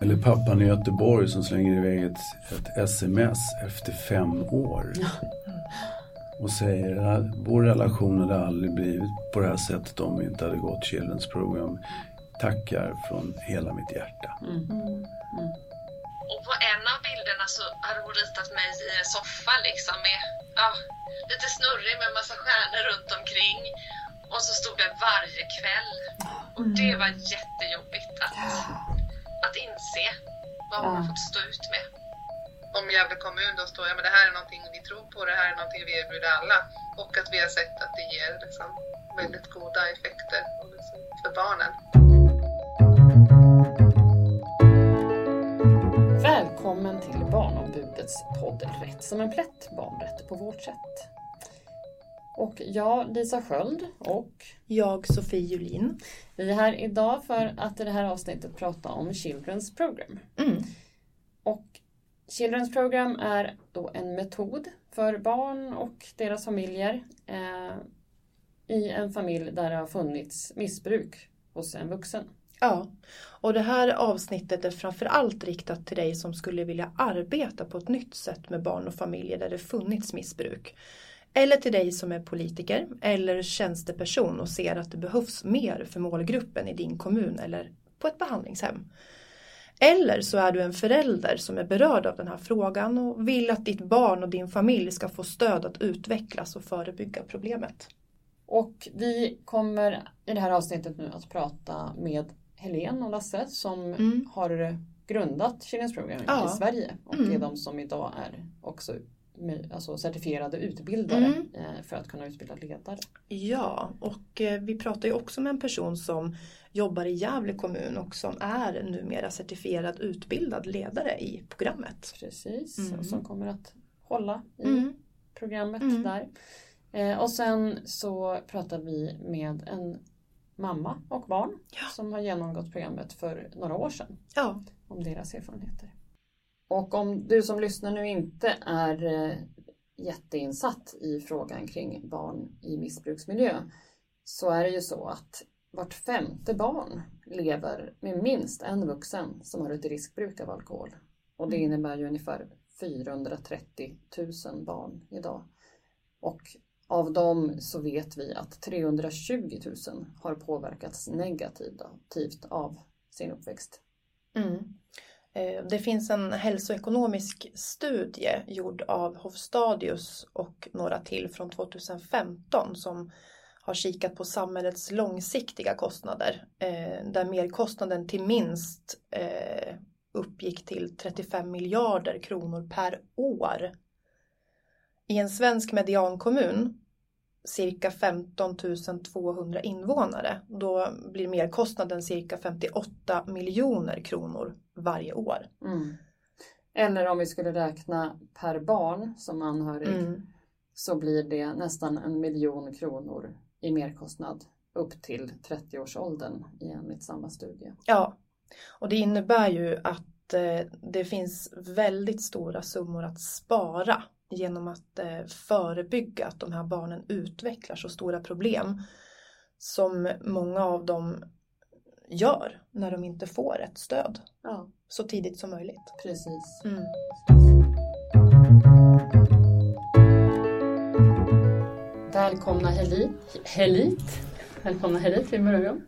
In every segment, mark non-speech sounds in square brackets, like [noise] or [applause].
Eller pappan i Göteborg som slänger iväg ett, ett sms efter fem år. [laughs] Och säger att vår relation hade aldrig blivit på det här sättet om vi inte hade gått Children's program. Tackar från hela mitt hjärta. Och på en av bilderna så hade hon ritat mig i en soffa liksom med, ja, lite snurrig med massa stjärnor runt omkring. Och så stod det varje kväll. Och det var jättejobbigt att, att inse vad hon har fått stå ut med. Om Gävle kommun då står ja men det här är någonting vi tror på, det här är någonting vi erbjuder alla. Och att vi har sett att det ger liksom väldigt goda effekter liksom, för barnen. Välkommen till Barnombudets podd Rätt som en plätt, barnrätt på vårt sätt. Och jag, Lisa Sköld och Jag, Sofie Julin. vi är här idag för att i det här avsnittet prata om Children's Program. Mm. Och Children's Program är då en metod för barn och deras familjer eh, i en familj där det har funnits missbruk hos en vuxen. Ja, och det här avsnittet är framförallt riktat till dig som skulle vilja arbeta på ett nytt sätt med barn och familjer där det funnits missbruk. Eller till dig som är politiker eller tjänsteperson och ser att det behövs mer för målgruppen i din kommun eller på ett behandlingshem. Eller så är du en förälder som är berörd av den här frågan och vill att ditt barn och din familj ska få stöd att utvecklas och förebygga problemet. Och vi kommer i det här avsnittet nu att prata med Helene och Lasse som Mm. har grundat Children's Program Ja. i Sverige och Mm. är de som idag är också alltså certifierade utbildare Mm. eh, för att kunna utbilda ledare. Ja, och eh, vi pratar ju också med en person som jobbar i Gävle kommun och som är numera certifierad utbildad ledare i programmet. Precis, Mm. och som kommer att hålla i Mm. programmet Mm. där. Eh, och sen så pratar vi med en mamma och barn Ja. som har genomgått programmet för några år sedan. Ja, om deras erfarenheter. Och om du som lyssnar nu inte är eh, jätteinsatt i frågan kring barn i missbruksmiljö så är det ju så att vart femte barn lever med minst en vuxen som har ett riskbruk av alkohol. Och det Mm. innebär ju ungefär 430 000 barn idag. Och av dem så vet vi att 320 000 har påverkats negativt av sin uppväxt. mm. Eh, det finns en hälsoekonomisk studie gjord av Hofstadius och några till från 2015 som har kikat på samhällets långsiktiga kostnader eh, där merkostnaden till minst eh, uppgick till 35 miljarder kronor per år. I en svensk mediankommun cirka 15 200 invånare då blir merkostnaden cirka 58 miljoner kronor varje år. Mm. Eller om vi skulle räkna per barn som anhörig Mm. så blir det nästan en miljon kronor i merkostnad upp till 30-årsåldern enligt samma studie. Ja, och det innebär ju att eh, det finns väldigt stora summor att spara genom att eh, förebygga att de här barnen utvecklar så stora problem som många av dem gör när de inte får ett stöd Ja, så tidigt som möjligt. precis. Mm. Välkomna Helit. Helit. Välkomna Helit till början.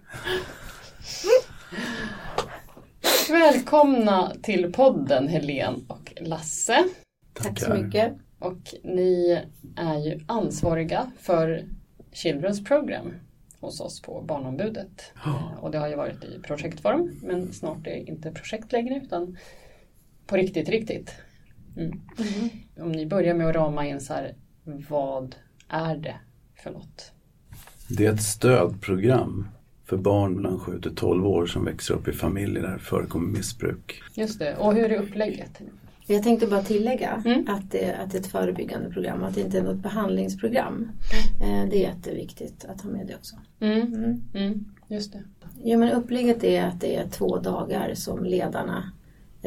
Välkomna till podden Helen och Lasse. Tack så mycket. Och ni är ju ansvariga för Children's Program hos oss på Barnombudet. Ja. Och det har ju varit i projektform men snart är det inte projekt längre utan på riktigt, riktigt. Mm. Om ni börjar med att rama in så här, vad är det för något? Det är ett stödprogram för barn mellan 7 till 12 år som växer upp i familjer där det förekommer missbruk. Just det, och hur är upplägget? Jag tänkte bara tillägga Mm. att, det, att det är ett förebyggande program, att det inte är något behandlingsprogram. Eh, Det är jätteviktigt att ha med det också. Mm. Mm. Mm. Just det. Ja, men upplägget är att det är två dagar som ledarna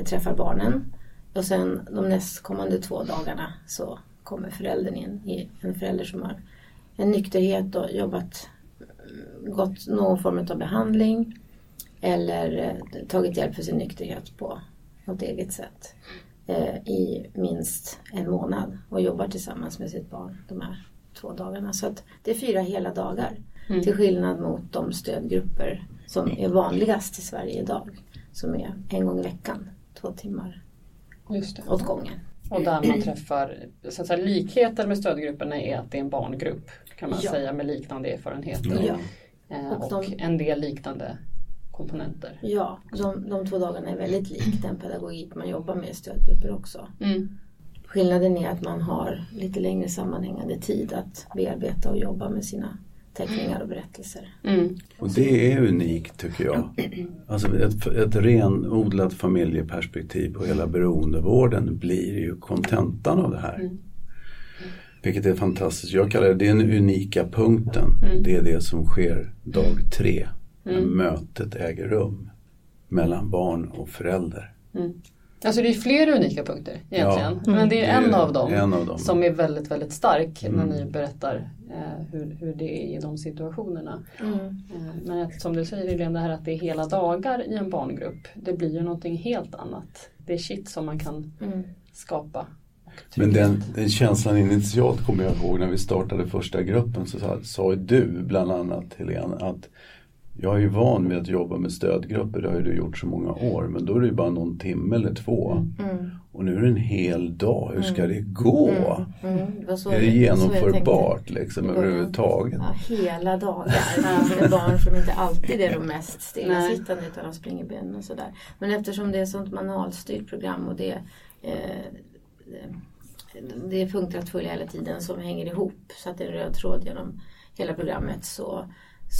träffar barnen. Och sen de nästkommande två dagarna så kommer föräldern in. En förälder som har en nykterhet och jobbat, mm, gått någon form av behandling. eller eh, tagit hjälp för sin nykterhet på något eget sätt i minst en månad och jobbar tillsammans med sitt barn de här två dagarna. Så det är fyra hela dagar. Mm. Till skillnad mot de stödgrupper som är vanligast i Sverige idag. Som är en gång i veckan, två timmar Just det. åt gången. Och där man träffar, så att säga, likheten med stödgrupperna är att det är en barngrupp kan man Ja. säga med liknande erfarenheter. Ja, Eh, Och och de- en del liknande komponenter. ja de, de två dagarna är väldigt lik den pedagogik man jobbar med i stödgrupper också. Mm. Skillnaden är att man har lite längre sammanhängande tid att bearbeta och jobba med sina teckningar och berättelser. Mm. Och det är unikt tycker jag. Alltså ett, ett renodlat familjeperspektiv på hela beroendevården blir ju kontentan av det här. Mm. Vilket är fantastiskt. Jag kallar det den unika punkten. Mm. Det är det som sker dag tre. När Mm. mötet äger rum mellan barn och förälder. Mm. Alltså det är flera unika punkter egentligen. Ja, Men det är en av dem. En av dem. som är väldigt, väldigt stark när Mm. ni berättar eh, hur, hur det är i de situationerna. Mm. Eh, men att, som du säger Helene, det här att det är hela dagar i en barngrupp, det blir ju någonting helt annat. Det är shit som man kan Mm. skapa. Men den, den känslan initialt kommer jag ihåg när vi startade första gruppen så sa, sa du bland annat Helene att jag är ju van vid att jobba med stödgrupper, det har ju du gjort så många år, men då är det ju bara någon timme eller två. Mm. Och nu är det en hel dag, hur ska det gå? Mm. Det var så Är det genomförbart liksom överhuvudtaget? Ja, hela dagar med barn som inte alltid är de mest stillasittande utan de springer benen och sådär. Men eftersom det är ett sånt manualstyrt program och det, eh, det är punkter att följa hela tiden som hänger ihop så att det är en röd tråd genom hela programmet så,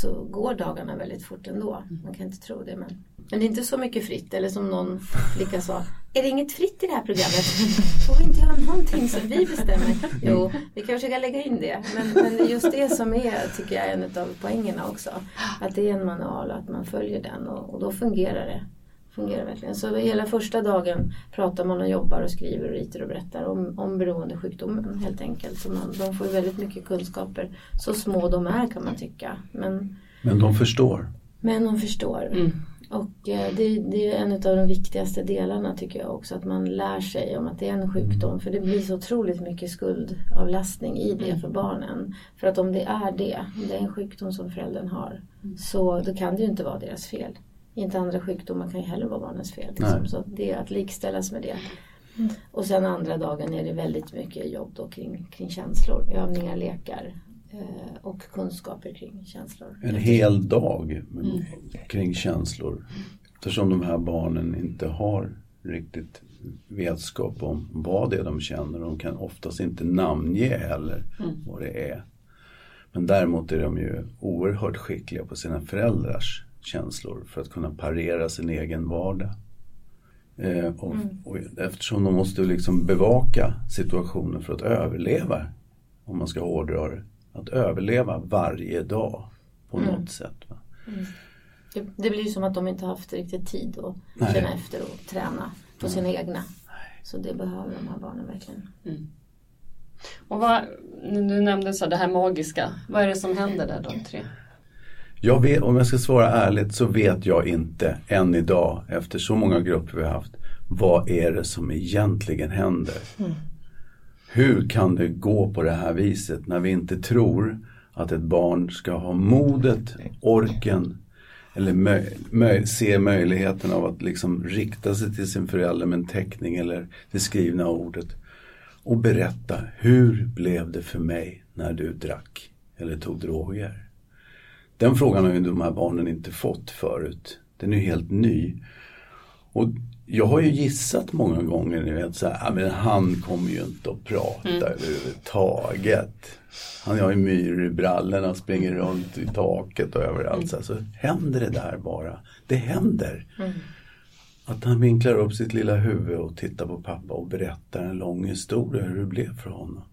så går dagarna väldigt fort ändå. Man kan inte tro det men, men det är inte så mycket fritt eller som någon flicka sa är det inget fritt i det här programmet? [laughs] Får vi inte göra någonting som vi bestämmer? Jo, vi kan försöka lägga in det. Men, men det är just det som är, tycker jag, en av poängerna också. Att det är en manual och att man följer den och, och då fungerar det. Fungerar verkligen. Så hela första dagen pratar man och jobbar och skriver och ritar och berättar om, om beroendesjukdomen helt enkelt. Så man, de får väldigt mycket kunskaper. Så små de är kan man tycka. Men, Men de förstår. men de förstår. Mm. Och eh, det, det är en av de viktigaste delarna tycker jag också. Att man lär sig om att det är en sjukdom. För det blir så otroligt mycket skuldavlastning i det för barnen. För att om det är det, om det är en sjukdom som föräldern har. Så då kan det ju inte vara deras fel. Inte andra sjukdomar kan ju heller vara barnens fel. Liksom. Så det är att likställas med det. Och sen andra dagen är det väldigt mycket jobb då kring, kring känslor. Övningar, lekar eh, och kunskaper kring känslor. En hel dag med- kring känslor. Eftersom de här barnen inte har riktigt vetskap om vad det är de känner. De kan oftast inte namnge heller vad det är. Men däremot är de ju oerhört skickliga på sina föräldrars känslor för att kunna parera sin egen vardag. Eh, och, och eftersom de måste liksom bevaka situationen för att överleva, om man ska hårdra det, att överleva varje dag på något sätt. Va? Det, det blir ju som att de inte haft riktigt tid att Nej. känna efter och träna på sina egna. Så det behöver de här barnen verkligen. Och vad, du nämnde så här, det här magiska, vad är det som händer där dag tre? Jag vet, om jag ska svara ärligt så vet jag inte än idag efter så många grupper vi har haft. Vad är det som egentligen händer? Hur kan det gå på det här viset när vi inte tror att ett barn ska ha modet, orken eller möj, möj, se möjligheten av att liksom rikta sig till sin förälder med en teckning eller det skrivna ordet och berätta hur blev det för mig när du drack eller tog droger? Den frågan har ju de här barnen inte fått förut. Den är ju helt ny. Och jag har ju gissat många gånger, ni vet så här, "Ah, men han kommer ju inte att prata överhuvudtaget. Han har ju myror i brallorna, springer runt i taket och överallt. Så, här, så händer det där bara. Det händer. Att han vinklar upp sitt lilla huvud och tittar på pappa och berättar en lång historia hur det blev för honom.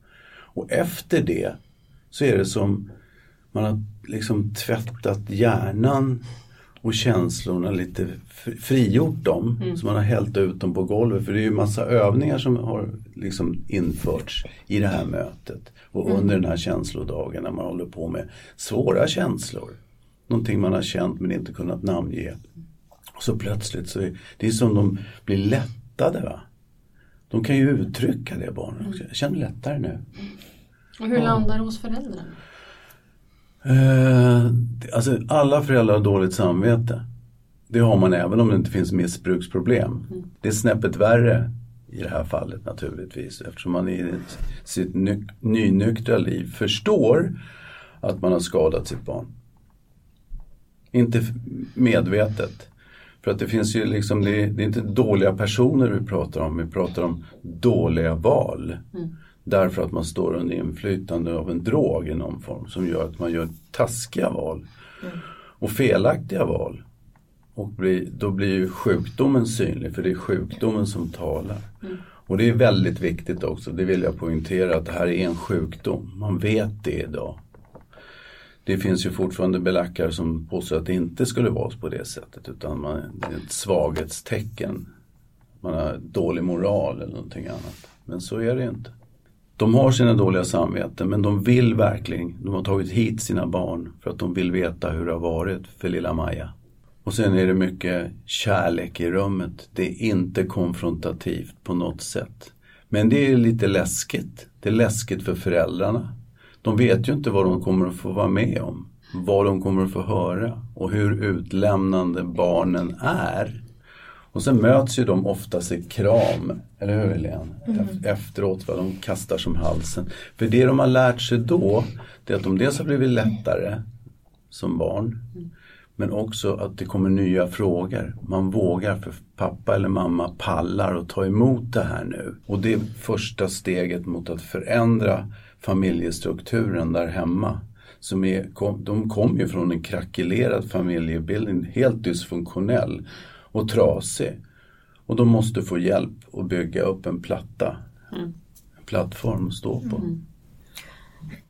Och efter det så är det som man har liksom tvättat hjärnan och känslorna lite fri- frigjort dem. Så man har hällt ut dem på golvet. För det är ju massa övningar som har liksom införts i det här mötet. Och under den här känslodagen när man håller på med svåra känslor. Någonting man har känt men inte kunnat namnge. Och så plötsligt så är det är som de blir lättade. Va? De kan ju uttrycka det barnen. Jag känner lättare nu. Och hur landar det hos föräldrarna? Eh, alltså alla föräldrar har dåligt samvete. Det har man även om det inte finns missbruksproblem. Det är snäppet värre i det här fallet naturligtvis eftersom man i sitt ny, nynyktra liv förstår att man har skadat sitt barn. Inte medvetet. För att det finns ju liksom, det är, det är inte dåliga personer vi pratar om, vi pratar om dåliga val. Mm. Därför att man står under inflytande av en drog i någon form som gör att man gör taskiga val. Mm. Och felaktiga val. Och blir, då blir ju sjukdomen synlig för det är sjukdomen som talar. Mm. Och det är väldigt viktigt också, det vill jag poängtera, att det här är en sjukdom. Man vet det idag. Det finns ju fortfarande belackare som påstår att det inte skulle vara på det sättet utan man, det är ett svaghetstecken. Man har dålig moral eller någonting annat. Men så är det inte. De har sina dåliga samveten men de vill verkligen, de har tagit hit sina barn för att de vill veta hur det har varit för lilla Maja. Och sen är det mycket kärlek i rummet. Det är inte konfrontativt på något sätt. Men det är lite läskigt. Det är läskigt för föräldrarna. De vet ju inte vad de kommer att få vara med om. Vad de kommer att få höra och hur utlämnande barnen är. Och sen möts ju de oftast i kram, eller hur Helene? Mm. Efteråt, vad de kastar som halsen. För det de har lärt sig då, det är att de dels har blivit lättare som barn. Men också att det kommer nya frågor. Man vågar för pappa eller mamma pallar och ta emot det här nu. Och det är första steget mot att förändra familjestrukturen där hemma. Som är, de kommer ju från en krackelerad familjebildning, helt dysfunktionell och trasig. Och de måste få hjälp att bygga upp en platta, mm. en plattform att stå på. Mm.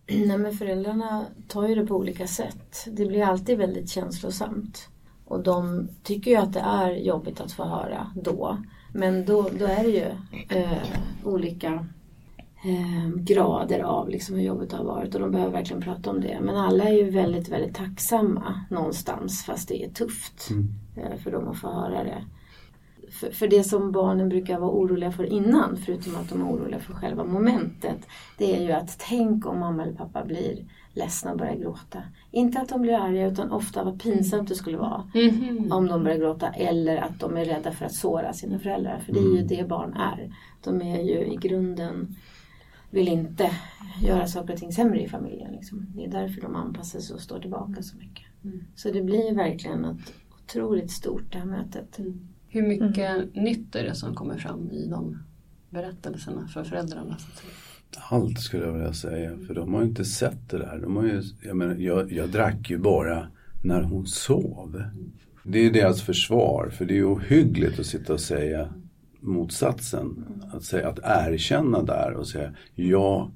Nej men föräldrarna tar ju det på olika sätt. Det blir alltid väldigt känslosamt. Och de tycker ju att det är jobbigt att få höra då. Men då, då är det ju eh, olika eh, grader av liksom hur jobbet har varit och de behöver verkligen prata om det. Men alla är ju väldigt, väldigt tacksamma någonstans fast det är tufft mm. eh, för dem att få höra det. För, för, det som barnen brukar vara oroliga för innan, förutom att de är oroliga för själva momentet, det är ju att tänk om mamma eller pappa blir ledsna och börjar gråta. Inte att de blir arga utan ofta vad pinsamt det skulle vara mm. om de börjar gråta eller att de är rädda för att såra sina föräldrar. För det är ju mm. det barn är. De är ju i grunden vill inte göra saker och ting sämre i familjen. Liksom. Det är därför de anpassar sig och står tillbaka så mycket. Mm. Så det blir verkligen ett otroligt stort det här mötet. Mm. Hur mycket mm. nytt är det som kommer fram i de berättelserna för föräldrarna? Allt skulle jag vilja säga, för de har ju inte sett det där. De har ju, jag, menar, jag, jag drack ju bara när hon sov. Det är deras försvar, för det är ohyggligt att sitta och säga motsatsen. Att, säga, att erkänna där och säga jag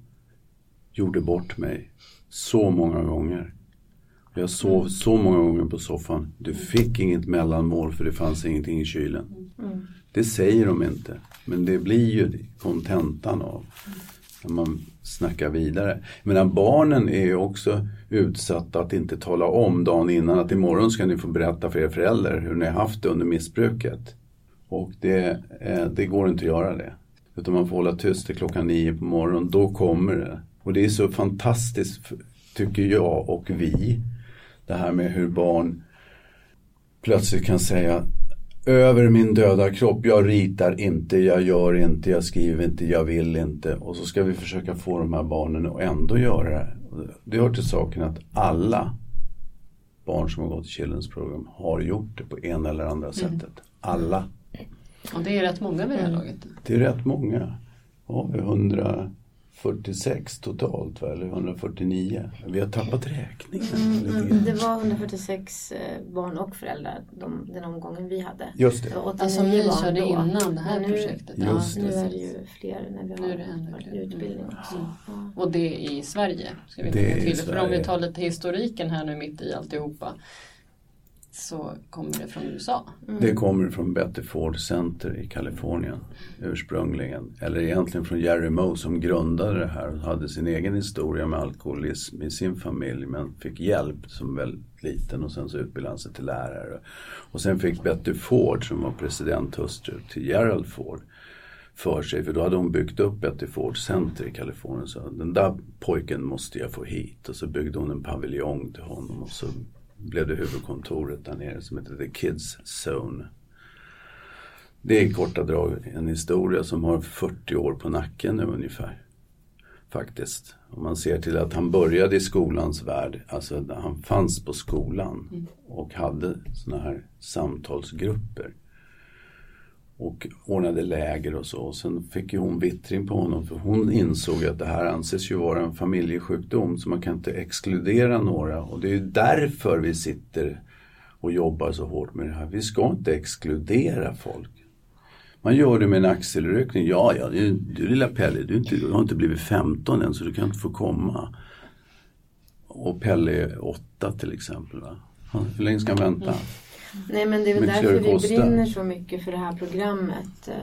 gjorde bort mig så många gånger. Jag sov mm. så många gånger på soffan. Du fick inget mellanmål för det fanns ingenting i kylen. Mm. Det säger de inte. Men det blir ju kontentan av när man snackar vidare. Men barnen är ju också utsatta att inte tala om dagen innan att imorgon ska ni få berätta för er föräldrar hur ni har haft det under missbruket. Och det, eh, det går inte att göra det. Utan man får hålla tyst till klockan nio på morgonen. Då kommer det. Och det är så fantastiskt, tycker jag och vi, det här med hur barn plötsligt kan säga över min döda kropp, jag ritar inte, jag gör inte, jag skriver inte, jag vill inte. Och så ska vi försöka få de här barnen att ändå göra det. Det hör till saken att alla barn som har gått i Children's program har gjort det på ena eller andra mm. sättet. Alla. Och det är rätt många vid det här mm. laget? Det är rätt många. Har vi 146 totalt eller 149? Vi har tappat räkningen. Mm, mm, det var 146 eh, barn och föräldrar de, den omgången vi hade. Just det. Alltså ni körde innan det här nu, projektet? Ja, nu är det ju fler när vi har nu utbildning också. Ja. Och det är i Sverige? Ska vi det till. För om vi tar lite historiken här nu mitt i alltihopa. Så kommer det från USA. Det kommer från Betty Ford Center i Kalifornien ursprungligen. Eller egentligen från Jerry Moe som grundade det här och hade sin egen historia med alkoholism i sin familj men fick hjälp som väldigt liten och sen så utbildade han sig till lärare. Och sen fick Betty Ford som var presidenthustru till Gerald Ford för sig för då hade hon byggt upp Betty Ford Center i Kalifornien. Så den där pojken måste jag få hit och så byggde hon en paviljong till honom och så blev det huvudkontoret där nere som heter The Kids Zone. Det är i korta drag en historia som har 40 år på nacken nu ungefär. Faktiskt. Om man ser till att han började i skolans värld, alltså han fanns på skolan och hade sådana här samtalsgrupper. Och ordnade läger och så. Och sen fick ju hon vittring på honom för hon insåg att det här anses ju vara en familjesjukdom så man kan inte exkludera några. Och det är ju därför vi sitter och jobbar så hårt med det här. Vi ska inte exkludera folk. Man gör det med en axelryckning. Ja, ja, du, du lilla Pelle, du, inte, du har inte blivit 15 än så du kan inte få komma. Och Pelle är 8 till exempel. Va? Hur länge ska han vänta? Nej men det är väl därför vi kosta? brinner så mycket för det här programmet. Eh,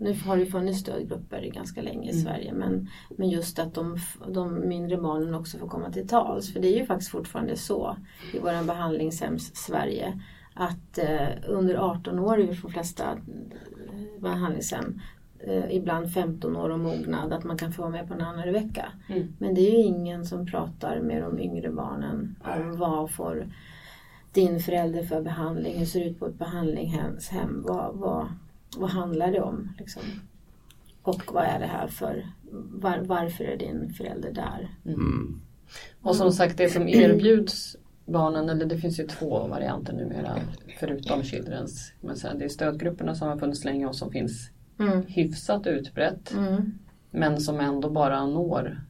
Nu har det ju funnits stödgrupper ganska länge i Sverige men, men just att de, de mindre barnen också får komma till tals. För det är ju faktiskt fortfarande så i våra behandlingshems Sverige att eh, under 18 år är de flesta eh, behandlingshem eh, ibland 15 år och mognad att man kan få vara med på en annan vecka. Mm. Men det är ju ingen som pratar med de yngre barnen om vad får din förälder för behandling, hur ser det ut på ett behandlingshem, vad, vad, vad handlar det om? Liksom? Och vad är det här för, var, varför är din förälder där? Mm. Och som sagt det som erbjuds barnen, eller det finns ju två varianter numera förutom Children's. man säga. Det är stödgrupperna som har funnits länge och som finns Mm. hyfsat utbrett. Mm. Men som ändå bara når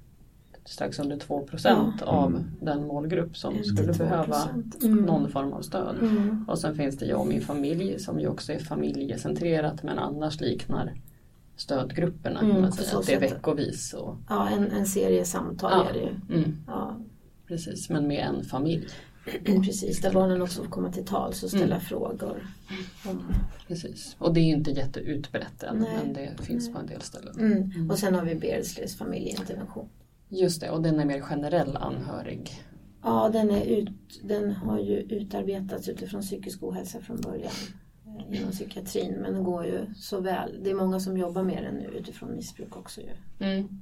strax under 2 procent av den målgrupp som skulle behöva 2%. Mm. någon form av stöd. Mm. Och sen finns det Jag och min familj som ju också är familjecentrerat men annars liknar stödgrupperna. Mm, kan man så Att det är veckovis. Och, Ja, en, en serie samtal Ja. är det ju. mm, Ja, precis, men med en familj. [clears throat] precis, där barnen också får komma till tals och ställa Mm. frågor. Om, Precis. Och det är ju inte jätteutbrett än Nej. men det finns på en del ställen. mm. Och sen har vi Beardsleys familjeintervention. Just det, och den är mer generell anhörig. Ja, den, är ut, den har ju utarbetats utifrån psykisk ohälsa från början eh, inom psykiatrin. Men den går ju så väl. Det är många som jobbar med den nu utifrån missbruk också ju. Mm.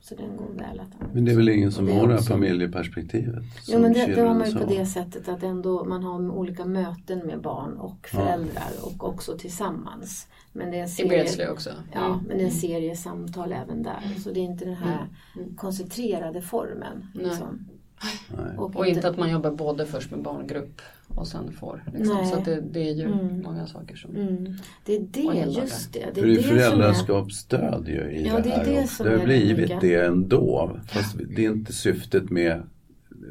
Så den går väl att använda. Men det är väl ingen som har det här familjeperspektivet? Jo men det, det har man ju på det sättet att ändå man har olika möten med barn och Ja. föräldrar och också tillsammans. Men det är en I serie, Beardsley också. Ja, Mm. men det är en serie samtal även där. Så det är inte den här koncentrerade formen. Nej. Liksom. Nej. Och inte att man jobbar både först med barngrupp och sen får. Liksom. Så att det, det är ju Mm. många saker som... Mm. Det är Och det, just det. Det För är är det föräldraskapsstöd ju i Ja, det det är här det som Det har blivit det ändå. Fast det är inte syftet med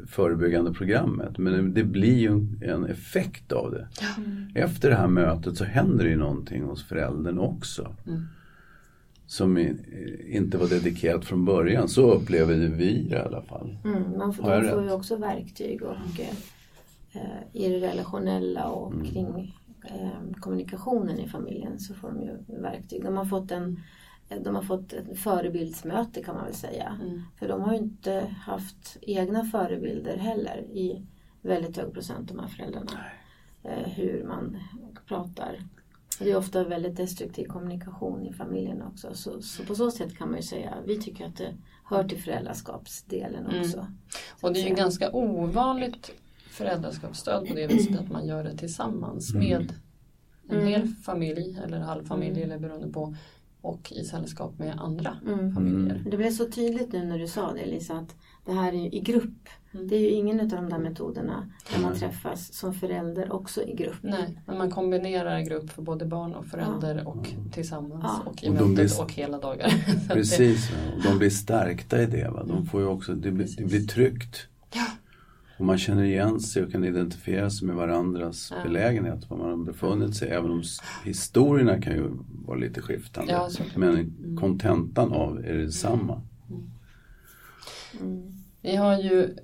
förebyggande programmet. Men det blir ju en effekt av det. Efter det här mötet så händer det ju någonting hos föräldern också. Mm. Som i- inte var dedikerat från början. Så upplever ju vi det i alla fall. Mm, man får, Har de får ju också verktyg och, eh, i det relationella och Mm. kring eh, kommunikationen i familjen så får de ju verktyg. De har fått en de har fått ett förebildsmöte kan man väl säga. Mm. För de har ju inte haft egna förebilder heller i väldigt hög procent de här föräldrarna. Eh, hur man pratar. Det är ofta väldigt destruktiv kommunikation i familjen också. Så, så på så sätt kan man ju säga, vi tycker att det hör till föräldraskapsdelen Mm. också. Och det är ju ganska ovanligt föräldraskapsstöd på det [clears throat] viset att man gör det tillsammans med en Mm. hel familj eller halvfamilj eller beroende på och i sällskap med andra Mm. familjer. Det blev så tydligt nu när du sa det Lisa att det här är ju i grupp. Mm. Det är ju ingen av de där metoderna där man träffas som förälder också i grupp. Nej, men man kombinerar grupp för både barn och förälder och tillsammans Ja. och i Och mötet blir- och hela dagar. [laughs] Det- Precis, och de blir stärkta i det. Va? De får ju också, det, blir, det blir tryggt. Och man känner igen sig och kan identifiera sig med varandras Ja. belägenhet, var man har befunnit sig. Även om historierna kan ju vara lite skiftande. Ja. Men kontentan av är detsamma. Mm. Vi har ju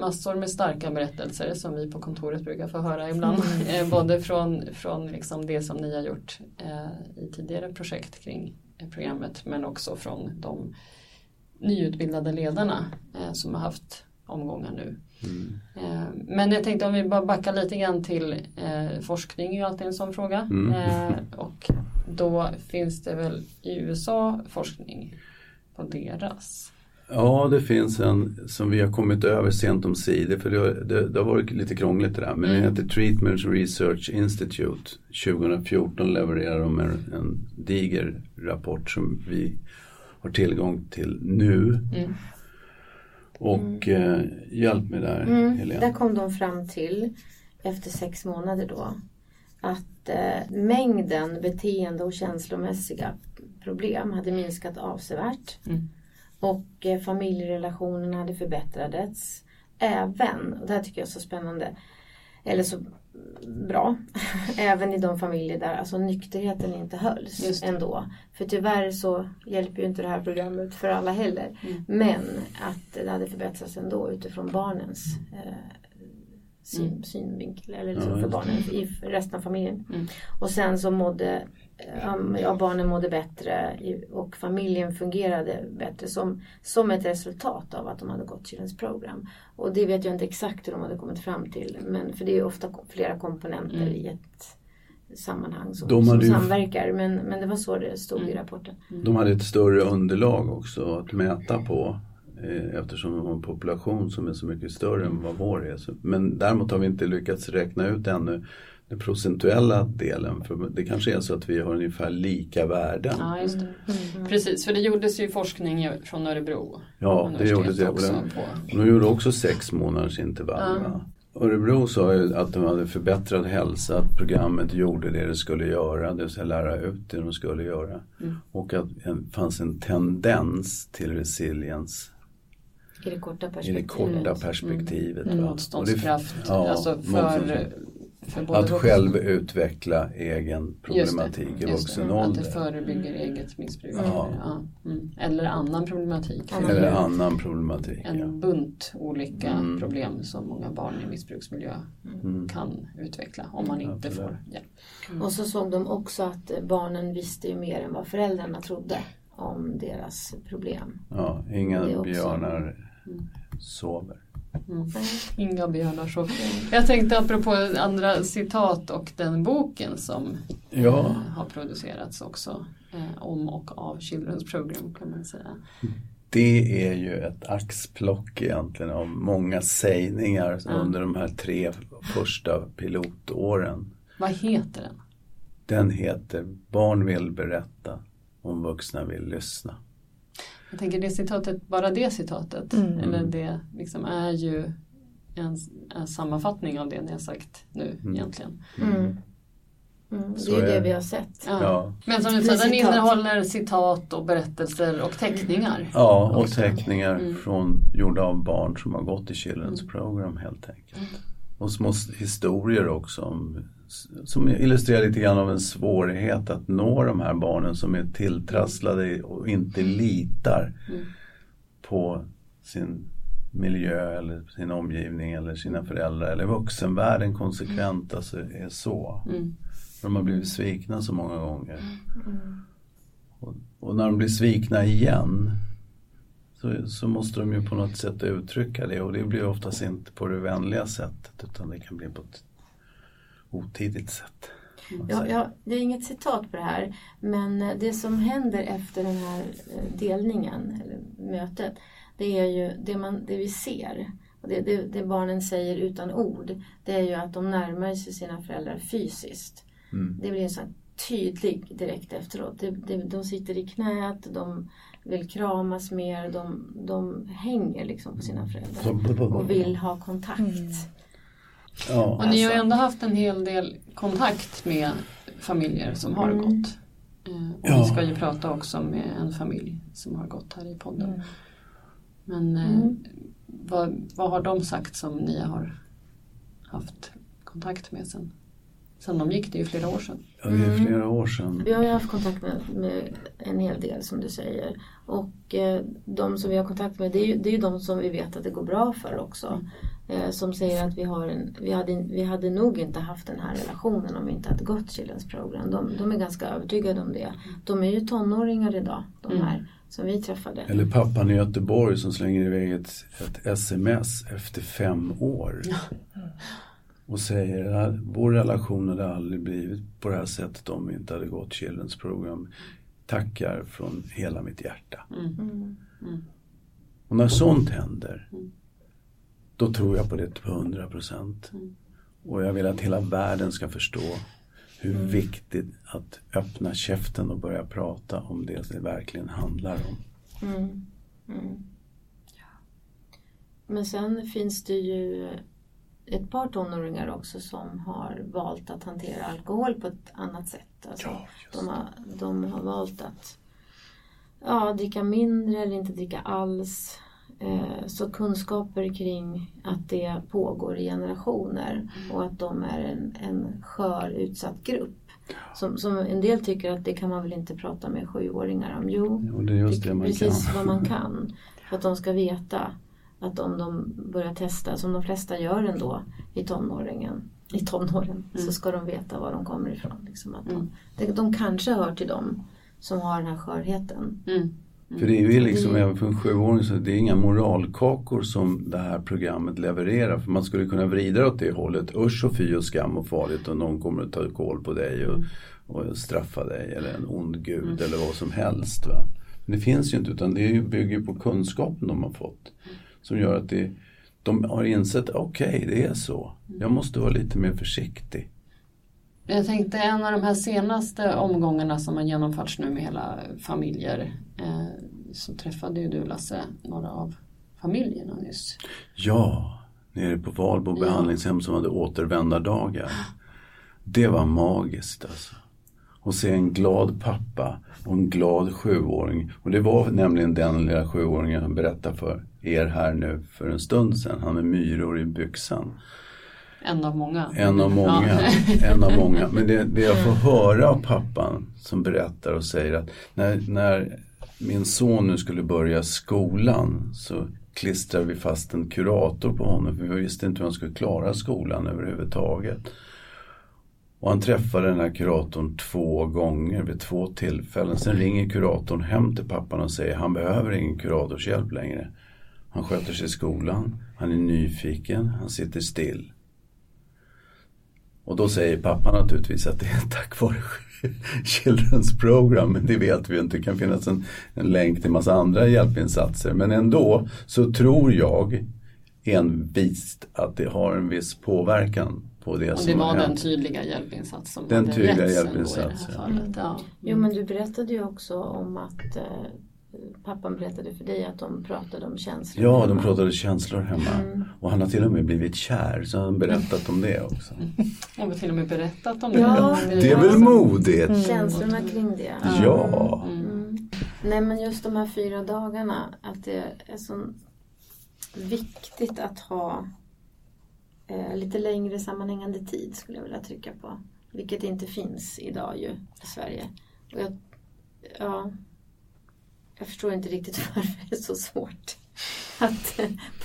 massor med starka berättelser som vi på kontoret brukar få höra ibland. [laughs] Eh, både från, från liksom det som ni har gjort eh, i tidigare projekt kring eh, programmet men också från de nyutbildade ledarna eh, som har haft omgångar nu. Mm. Eh, Men jag tänkte om vi bara backar lite grann till eh, forskning är ju alltid en sån fråga. Mm. Eh, och då finns det väl i USA forskning på deras. Ja, det finns en som vi har kommit över sent om sidor för det, det, det har varit lite krångligt det där. Men Mm. det heter Treatment Research Institute. 2014 levererar de en, en diger rapport som vi har tillgång till nu. Mm. Och eh, hjälp mig där Mm, Helene. där kom de fram till, efter sex månader då, att eh, mängden beteende och känslomässiga problem hade minskat avsevärt. Mm. Och eh, familjerelationerna hade förbättrats. Även, och det här tycker jag är så spännande, eller så bra, [laughs] även i de familjer där alltså nykterheten inte hölls ändå. För tyvärr så hjälper ju inte det här programmet för alla heller. Mm. Men att det hade förbättrats ändå utifrån barnens eh, syn, Mm. synvinkel eller Ja, liksom för just det. barnen i resten av familjen. Mm. Och sen så mådde ja, barnen mådde bättre i- och familjen fungerade bättre som, som ett resultat av att de hade gått Children's program. Och det vet jag inte exakt hur de hade kommit fram till men för det är ofta flera komponenter Mm. i ett sammanhang som, De som samverkar men, men det var så det stod i Mm. rapporten. De hade ett större underlag också att mäta på eh, eftersom de har en population som är så mycket större än vad vår är. Så- Men däremot har vi inte lyckats räkna ut ännu den procentuella delen. För det kanske är så att vi har ungefär lika värden. Ja, just det. Mm. Precis, för det gjordes ju forskning från Örebro. Ja, det universitet gjorde det. På. De gjorde också sex månaders intervall. Va? Örebro sa ju att de hade förbättrad hälsa, att programmet gjorde det det skulle göra, det vill säga lära ut det de skulle göra. Mm. Och att det fanns en tendens till resilience I det korta i det perspektivet. korta perspektivet. Mm. va? Motståndskraft, Och det- ja, alltså för, motståndskraft. För både Att själv utveckla egen problematik Just i det, vuxen Att det ålder. förebygger eget missbruk. Ja. Eller, ja. Mm. eller annan problematik. Eller annan problematik. en Ja. bunt olika Mm. problem som många barn i missbruksmiljö Mm. kan utveckla om man inte Absolut. får hjälp. Och så såg de också att barnen visste ju mer än vad föräldrarna trodde om deras problem. Ja, inga Det björnar Mm. sover. Mm. Inga björnar så. Jag tänkte apropå andra citat och den boken som Ja. eh, har producerats också eh, om och av Children's Program kan man säga. Det är ju ett axplock egentligen av många sägningar Ja. under de här tre första pilotåren. Vad heter den? Den heter Barn vill berätta om vuxna vill lyssna. Jag tänker det citatet, bara det citatet, Mm. eller det liksom är ju en, en sammanfattning av det ni har sagt nu Mm. egentligen. Mm. Mm, Så det är är det vi har sett. Ja. Ja, Men som du sa, den innehåller citat och berättelser och teckningar. ja och Också. teckningar Mm. från, gjorda av barn som har gått i Children's program helt enkelt. Och små historier också om, som illustrerar lite grann av en svårighet att nå de här barnen som är tilltrasslade och inte litar Mm. på sin miljö eller sin omgivning eller sina föräldrar eller vuxenvärlden konsekvent alltså är så. Mm. De har blivit svikna så många gånger. Och, och när de blir svikna igen så, så måste de ju på något sätt uttrycka det och det blir oftast inte på det vänliga sättet utan det kan bli på ett otidigt sätt. Ja, ja, det är inget citat på det här men det som händer efter den här eh, delningen, eller mötet, det är ju det, man, det vi ser. Och det, det, det barnen säger utan ord, det är ju att de närmar sig sina föräldrar fysiskt. Mm. Det blir en sån tydlig direkt efteråt. Det, det, de sitter i knät, de vill kramas mer, de, de hänger liksom på sina föräldrar och vill ha kontakt. Ja, Och ni har ju Alltså. ändå haft en hel del kontakt med familjer som har Mm. gått. Eh, Och Ja. vi ska ju prata också med en familj som har gått här i podden. Mm. Men eh, Mm. vad, vad har de sagt som ni har haft kontakt med sen? Sen de gick, det är ju flera år sedan. Ja, det är flera år sedan. Vi har ju haft kontakt med, med en hel del som du säger. Och eh, de som vi har kontakt med det är, ju, det är ju de som vi vet att det går bra för också. Eh, som säger att vi, har en, vi, hade, vi hade nog inte haft den här relationen om vi inte hade gått Children's program. De, de är ganska övertygade om det. De är ju tonåringar idag, de här som vi träffade. Eller pappan i Göteborg som slänger iväg ett, ett sms efter fem år. Och säger att vår relation hade aldrig blivit på det här sättet om vi inte hade gått Children's program. Tackar från hela mitt hjärta. Mm. Och när sånt händer, då tror jag på det på 100 procent. Och jag vill att hela världen ska förstå hur viktigt att öppna käften och börja prata om det det verkligen handlar om. Mm. Mm. Men sen finns det ju ett par tonåringar också som har valt att hantera alkohol på ett annat sätt. Alltså, Ja, de, har, de har valt att ja, dricka mindre eller inte dricka alls. Eh, så kunskaper kring att det pågår i generationer och att de är en, en skör utsatt grupp. Som, som en del tycker att det kan man väl inte prata med sjuåringar om. Jo, Och det är just det man precis kan. vad man kan. [laughs] För att de ska veta att om de börjar testa, som de flesta gör ändå i tonåringen, i tonåren, så ska de veta var de kommer ifrån. Liksom att de, de, de kanske hör till dem som har den här skörheten. Mm. För det är ju liksom, även för en sjuåring, så det är inga moralkakor som det här programmet levererar. För man skulle kunna vrida det åt det hållet. Usch och fy och skam och farligt och någon kommer att ta koll på dig och, och straffa dig. Eller en ond gud eller vad som helst. Va? Men det finns ju inte utan det bygger på kunskapen de har fått. Som gör att det, de har insett, okej det är så. Jag måste vara lite mer försiktig. Jag tänkte en av de här senaste omgångarna som har genomförts nu med hela familjer eh, så träffade ju du Lasse några av familjerna nyss. Ja, nere på Valbo Ja. behandlingshem som hade återvändardagar. Det var magiskt alltså. Och se en glad pappa och en glad sjuåring. Och det var nämligen den lilla sjuåringen som berättade för er här nu för en stund sedan. Han med myror i byxan. En av många. En av många. Ja. [laughs] En av många. Men det, det jag får höra av pappan som berättar och säger att när, när min son nu skulle börja skolan så klistrade vi fast en kurator på honom för vi visste inte hur han skulle klara skolan överhuvudtaget. Och han träffade den här kuratorn två gånger vid två tillfällen. Sen ringer kuratorn hem till pappan och säger han behöver ingen kuratorshjälp längre. Han sköter sig i skolan, han är nyfiken, han sitter still. Och då säger pappa naturligtvis att det är [laughs] tack vare [laughs] Children's program, men det vet vi ju inte. Det kan finnas en, en länk till massa andra hjälpinsatser. Men ändå så tror jag envist att det har en viss påverkan på det Och det som var den tydliga hjälpinsats som Den hade tydliga ändå i det hjälpinsats, här ja. fallet. Ja. Jo men du berättade ju också om att eh, pappan berättade för dig att de pratade om känslor. Ja, de hemma. pratade känslor hemma. Och han har till och med blivit kär, så han har berättat om det också. [laughs] Jag har till och med berättat om det. Ja. Det är väl modigt? Känslorna kring det. Ja. Mm. Nej men just de här fyra dagarna, att det är så viktigt att ha eh, lite längre sammanhängande tid skulle jag vilja trycka på. Vilket inte finns idag ju i Sverige. Och jag, ja, jag förstår inte riktigt [laughs] varför det är så svårt att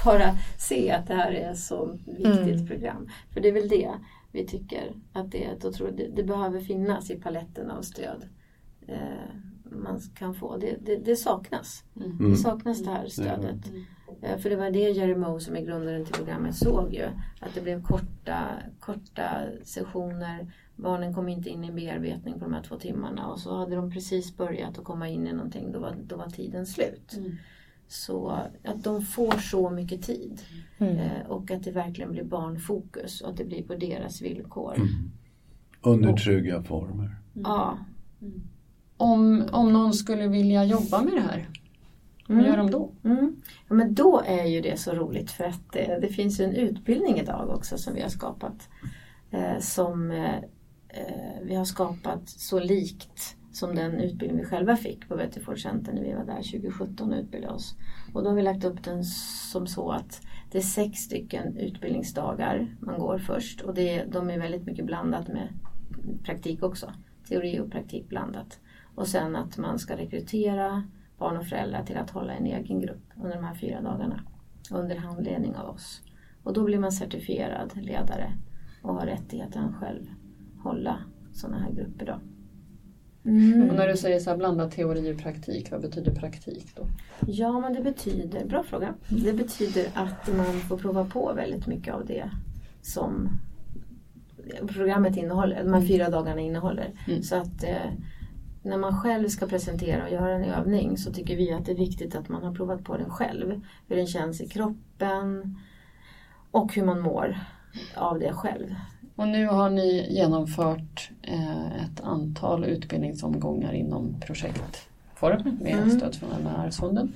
bara se att det här är så viktigt program. För det är väl det vi tycker att det är ett otroligt, det, det behöver finnas i paletten av stöd eh, man kan få. Det, det, det saknas. Mm. Det saknas det här stödet. Eh, För det var det Jerry Moe som är grundaren till programmet såg ju. Att det blev korta, korta sessioner. Barnen kom inte in i bearbetning på de här två timmarna och så hade de precis börjat att komma in i någonting. Då var, då var tiden slut. Så att de får så mycket tid. Eh, och att det verkligen blir barnfokus och att det blir på deras villkor. Under trygga former. Ja. Om, om någon skulle vilja jobba med det här, vad gör de då? Mm. Ja, men då är ju det så roligt för att eh, det finns ju en utbildning idag också som vi har skapat. Eh, som eh, Eh, vi har skapat så likt som den utbildning vi själva fick på Betterford Center när vi var där 2017 och utbildade oss. Och då har vi lagt upp den som så att det är sex stycken utbildningsdagar man går först och det, de är väldigt mycket blandat med praktik också. Teori och praktik blandat. Och sen att man ska rekrytera barn och föräldrar till att hålla en egen grupp under de här fyra dagarna under handledning av oss. Och då blir man certifierad ledare och har rättigheten själv hålla sådana här grupper. Då. Mm. Och när du säger så här blandad teori och praktik, vad betyder praktik då? Ja, men det betyder, bra fråga. Det betyder att man får prova på väldigt mycket av det som programmet innehåller, de här fyra dagarna innehåller. Mm. Så att eh, när man själv ska presentera och göra en övning så tycker vi att det är viktigt att man har provat på den själv. Hur den känns i kroppen och hur man mår av det själv. Och nu har ni genomfört eh, ett antal utbildningsomgångar inom projektform med mm. stöd från Allmänna arvsfonden.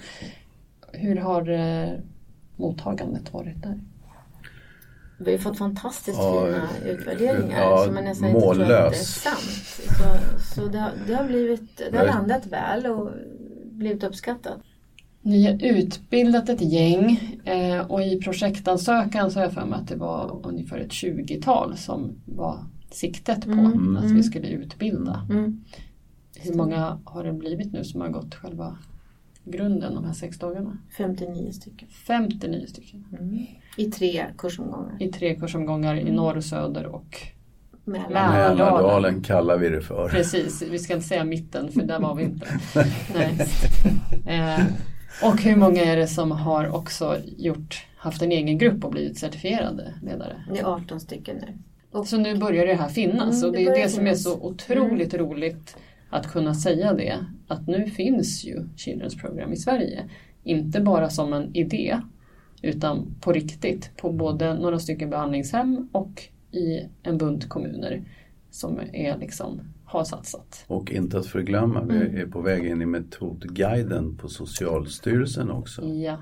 Hur har eh, mottagandet varit där? Vi har fått fantastiskt ja, fina utvärderingar ja, som man nästan inte tror att det är sant. Så, så det, har, det har, blivit, det har landat väl och blivit uppskattat. Ni har utbildat ett gäng eh, och i projektansökan så har jag för mig att det var ungefär ett 20-tal som var siktet på mm. att vi mm. skulle utbilda. Mm. Hur många har det blivit nu som har gått själva grunden de här sex dagarna? 59 stycken. 59 stycken. Mm. I tre kursomgångar. I tre kursomgångar i norr, söder och Mälardalen. Mälardalen kallar vi det för. Precis, vi ska inte säga mitten för där var vi inte. [laughs] Nej. [laughs] Och hur många är det som har också gjort, haft en egen grupp och blivit certifierade ledare? Det är 18 stycken nu. Och, så nu börjar det här finnas mm, och det, är det som är så otroligt mm. roligt att kunna säga det. Att nu finns ju Children's Program i Sverige. Inte bara som en idé utan på riktigt på både några stycken behandlingshem och i en bunt kommuner som är liksom har satsat. Och inte att förglömma, mm. vi är på väg in i metodguiden på Socialstyrelsen också. Ja,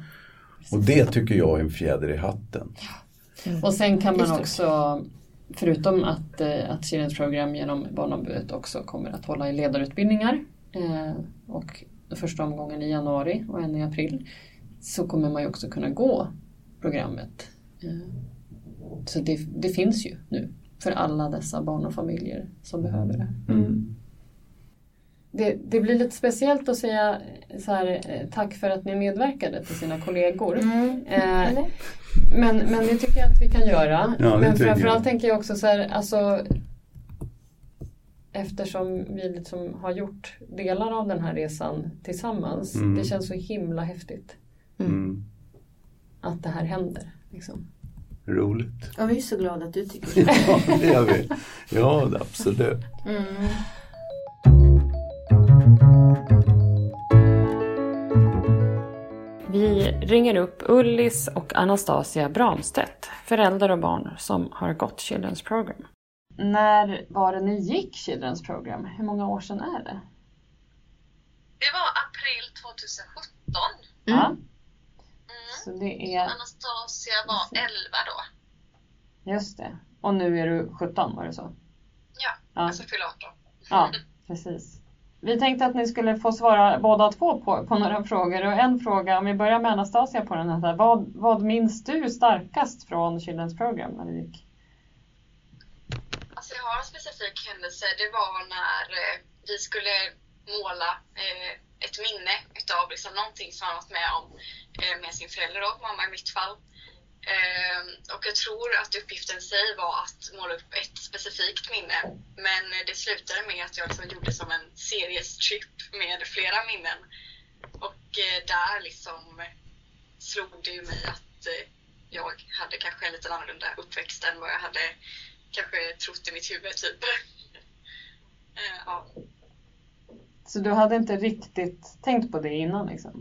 och det tycker jag är en fjäder i hatten. Mm. Och sen kan man också, förutom att, eh, att Children's Program genom Barnombudet också kommer att hålla i ledarutbildningar eh, och första omgången i januari och en i april så kommer man ju också kunna gå programmet. Eh, så det, det finns ju nu för alla dessa barn och familjer som behöver det. Mm. Det, det, blir lite speciellt att säga så här, eh, tack för att ni medverkade till sina kollegor. Mm. Eh, men, men det tycker jag att vi kan göra. Ja, men framförallt tänker jag också så här, alltså, eftersom vi liksom har gjort delar av den här resan tillsammans. Mm. Det känns så himla häftigt. Mm. Att det här händer. Liksom. Roligt. Ja, vi är så glada att du tycker [laughs] det. ja, det gör vi. Ja, absolut. Mm. Vi ringer upp Ullis och Anastasia Bramstedt, föräldrar och barn som har gått Children's Program. När var det ni gick Children's Program? Hur många år sedan är det? Det var april 2017. Mm. Ja. Så det är... Anastasia var 11 då. Just det. Och nu är du 17, var det så? Ja, ja. ska fylla 18. Ja, precis. Vi tänkte att ni skulle få svara båda två på, på några frågor. Och en fråga, om vi börjar med Anastasia på den här. Vad, vad minns du starkast från Children's Program när du gick? Alltså jag har en specifik händelse. Det var när eh, vi skulle måla eh, ett minne utav liksom någonting som han varit med om eh, med sin förälder då, mamma i mitt fall. Eh, och jag tror att uppgiften i sig var att måla upp ett specifikt minne. Men det slutade med att jag liksom gjorde som en seriestrip med flera minnen. Och eh, där liksom slog det ju mig att eh, jag hade kanske en lite annorlunda uppväxt än vad jag hade kanske trott i mitt huvud typ. [laughs] Eh, ja. Så du hade inte riktigt tänkt på det innan liksom?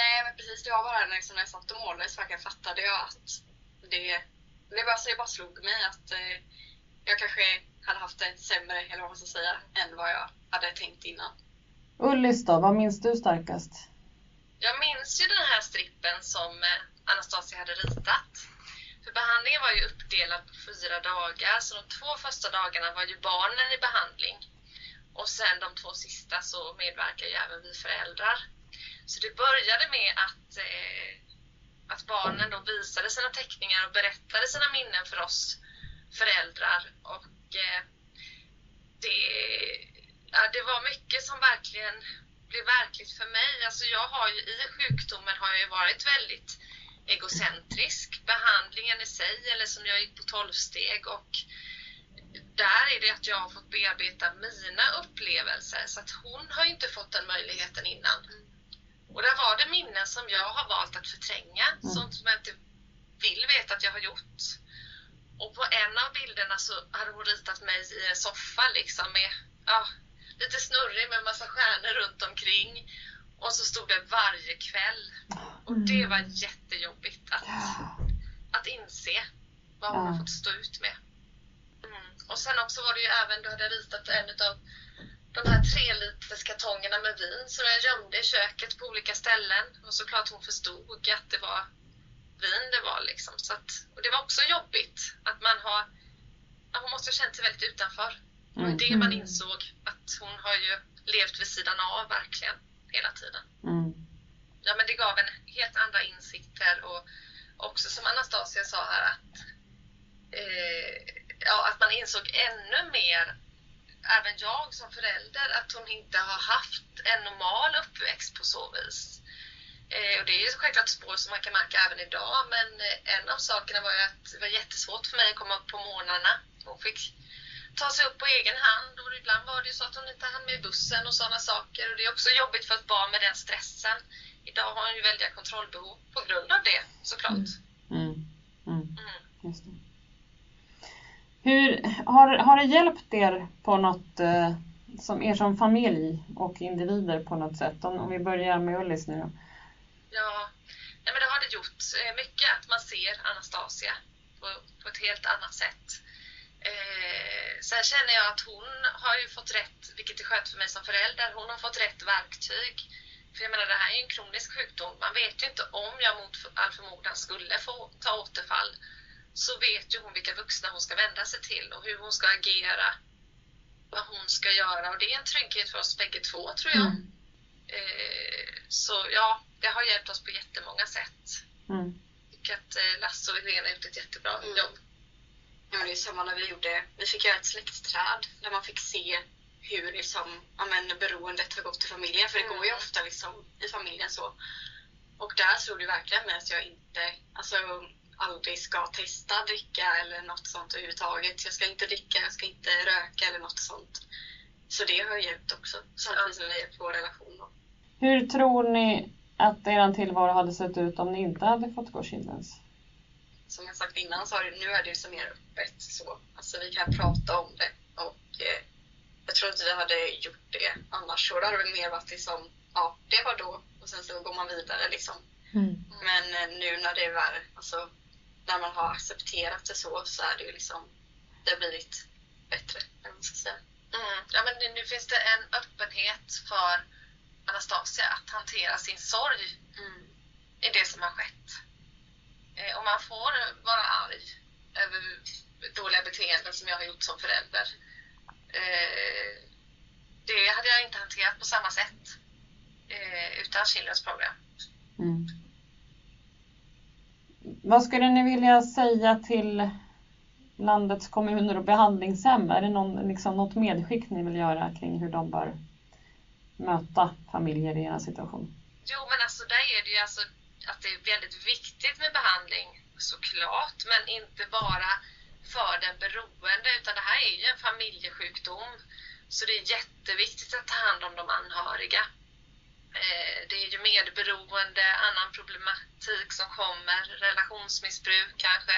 Nej, men precis. Det var bara liksom, när jag satt och målade så verkligen fattade jag att det, det, bara, det bara slog mig att eh, jag kanske hade haft det sämre, eller vad man ska säga, än vad jag hade tänkt innan. Ullis då, vad minns du starkast? Jag minns ju den här strippen som eh, Anastasia hade ritat. För behandlingen var ju uppdelad på fyra dagar, så de två första dagarna var ju barnen i behandling. Och sen de två sista så medverkar ju även vi föräldrar. Så det började med att, eh, att barnen då visade sina teckningar och berättade sina minnen för oss föräldrar. Och eh, det, ja, det var mycket som verkligen blev verkligt för mig. Alltså jag har ju i sjukdomen har jag ju varit väldigt egocentrisk. Behandlingen i sig, eller som jag gick på tolvsteg och där är det att jag har fått bearbeta mina upplevelser så att hon har ju inte fått den möjligheten innan. Och där var det minnen som jag har valt att förtränga, mm. sånt som jag inte vill veta att jag har gjort. Och på en av bilderna så hade hon ritat mig i en soffa liksom med ja, lite snurrig med massa stjärnor runt omkring. Och så stod det varje kväll. Och det var jättejobbigt att, att inse vad hon har fått stå ut med. Mm. Och sen också var det ju även, du hade ritat en av de här tre liters kartongerna med vin som jag gömde i köket på olika ställen. Och såklart hon förstod att det var vin det var liksom. Så att, och det var också jobbigt att man har, hon måste ha känt sig väldigt utanför. Det var det man mm. insåg, att hon har ju levt vid sidan av verkligen hela tiden. Mm. Ja men det gav en helt andra insikter och också som Anastasia sa här att, eh, ja, att man insåg ännu mer, även jag som förälder, att hon inte har haft en normal uppväxt på så vis. Eh, och det är ju självklart spår som man kan märka även idag men eh, en av sakerna var ju att det var jättesvårt för mig att komma upp på morgnarna. Hon fick ta sig upp på egen hand och ibland var det ju så att hon inte hann med bussen och sådana saker. Och det är också jobbigt för ett barn med den stressen. Idag har hon ju väldiga kontrollbehov på grund av det såklart. Mm. Mm. Mm. Just det. Hur, har, har det hjälpt er på något, eh, som er som familj och individer på något sätt? Om, om vi börjar med Ullis nu då. Ja, nej men det har det gjort. Eh, mycket att man ser Anastasia på, på ett helt annat sätt. Eh, sen känner jag att hon har ju fått rätt, vilket är skönt för mig som förälder, hon har fått rätt verktyg. För jag menar det här är ju en kronisk sjukdom. Man vet ju inte om jag mot all förmodan skulle få ta återfall så vet ju hon vilka vuxna hon ska vända sig till och hur hon ska agera. Vad hon ska göra och det är en trygghet för oss bägge två tror jag. Mm. Eh, så ja, det har hjälpt oss på jättemånga sätt. Mm. Jag tycker att eh, Lasse och Helena har gjort ett jättebra mm. jobb. Ja, det är samma när vi gjorde, vi fick göra ett släktträd där man fick se hur liksom, ja, men, beroendet har gått i familjen. För det går ju mm. ofta liksom, i familjen så. Och där tror du verkligen med att jag inte, alltså aldrig ska testa dricka eller något sånt överhuvudtaget. Jag ska inte dricka, jag ska inte röka eller något sånt. Så det har hjälpt också, samtidigt som det har hjälpt vår relation. Då. Hur tror ni att er tillvaro hade sett ut om ni inte hade fått gå Kindlens? som jag sagt innan så har det, nu är det ju så mer öppet så. Alltså vi kan prata om det och eh, jag tror inte vi hade gjort det annars. Så det hade väl mer varit liksom, ja det var då och sen så går man vidare liksom. Mm. Men eh, nu när det är värre, alltså när man har accepterat det så så är det ju liksom, det har blivit bättre. Man ska säga. Mm. Ja, men nu, finns det en öppenhet för Anastasia att hantera sin sorg mm. i det som har skett. Eh, och man får vara arg över dåliga beteenden som jag har gjort som förälder. Eh, det hade jag inte hanterat på samma sätt eh, utan Schindler's program. Mm. Vad skulle ni vilja säga till landets kommuner och behandlingshem? Är det någon, liksom, något medskick ni vill göra kring hur de bör möta familjer i en situation? Jo, men alltså där är det ju alltså att det är väldigt viktigt med behandling såklart, men inte bara för den beroende utan det här är ju en familjesjukdom. Så det är jätteviktigt att ta hand om de anhöriga. Eh, det är ju medberoende, annan problematik som kommer, relationsmissbruk kanske.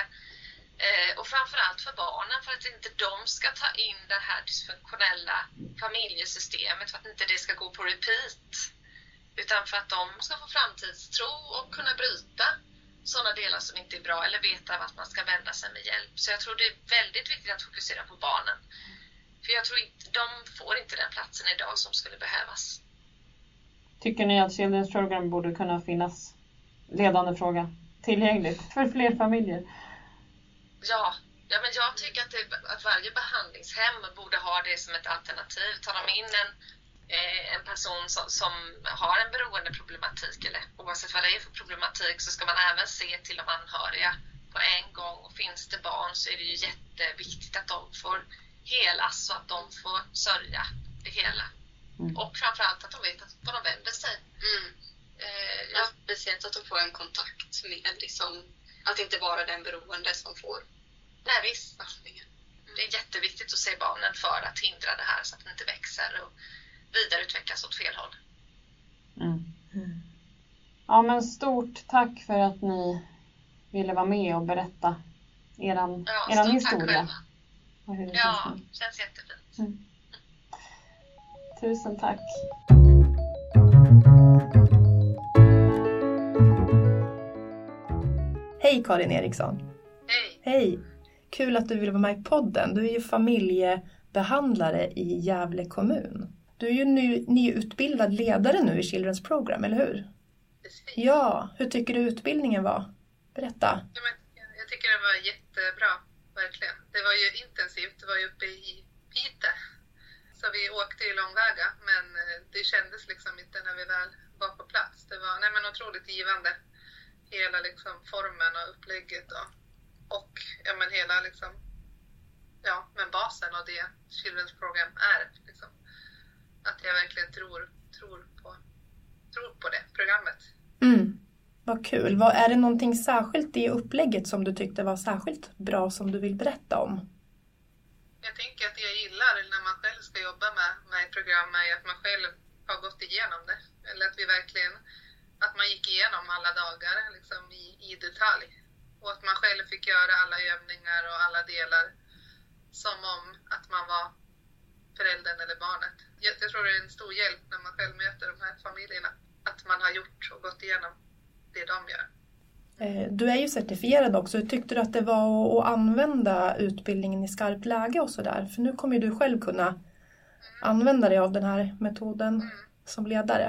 Eh, och framförallt för barnen för att inte de ska ta in det här dysfunktionella familjesystemet, för att inte det ska gå på repeat. Utan för att de ska få framtidstro och kunna bryta sådana delar som inte är bra eller veta vart man ska vända sig med hjälp. Så jag tror det är väldigt viktigt att fokusera på barnen. För jag tror inte, de får inte den platsen idag som skulle behövas. Tycker ni att Children's Program borde kunna finnas, ledande fråga, tillgängligt för fler familjer? Ja, Ja, men jag tycker att, det, att varje behandlingshem borde ha det som ett alternativ. Tar de in en, eh, en person som, som har en beroendeproblematik, eller oavsett vad det är för problematik, så ska man även se till de anhöriga på en gång. Och finns det barn så är det ju jätteviktigt att de får helas och att de får sörja det hela. Mm. Och framförallt att de vet att vad de vänder sig. Mm. Eh, Ja, speciellt att de får en kontakt med liksom, att inte vara den beroende som får nej, visst. behandlingen. Det är jätteviktigt att se barnen för att hindra det här så att det inte växer och vidareutvecklas åt fel håll. Mm. Ja men stort tack för att ni ville vara med och berätta eran, Ja, eran stort historia. tack själva. Hur det Ja, känns jättefint. Tusen tack. Hej Karin Eriksson! Hej! Hej! Kul att du vill vara med i podden. Du är ju familjebehandlare i Gävle kommun. Du är ju ny, nyutbildad ledare nu i Children's Program, eller hur? Precis. Ja, hur tycker du utbildningen var? Berätta. Ja, men jag tycker det var jättebra, verkligen. Det var ju intensivt, det var ju uppe i Piteå. Så vi åkte ju långväga, men eh, det kändes liksom inte när vi väl var på plats. Det var nej, men otroligt givande. Hela liksom formen och upplägget och, och ja, men hela liksom, ja, men basen av det Children's Program är. Liksom. Att jag verkligen tror, tror, på, tror på det programmet. Mm. Vad kul. Vad, är det någonting särskilt i upplägget som du tyckte var särskilt bra som du vill berätta om? Jag tänker att det jag gillar när man själv ska jobba med, med ett program är att man själv har gått igenom det. Eller att vi verkligen, att man gick igenom alla dagar liksom i, i detalj. Och att man själv fick göra alla övningar och alla delar som om att man var föräldern eller barnet. Jag, jag tror det är en stor hjälp när man själv möter de här familjerna. Att man har gjort och gått igenom det de gör. Eh, Du är ju certifierad också. Hur tyckte du att det var att- använda utbildningen i skarpt läge och sådär? För nu kommer ju du själv kunna använda dig av den här metoden Mm. som ledare.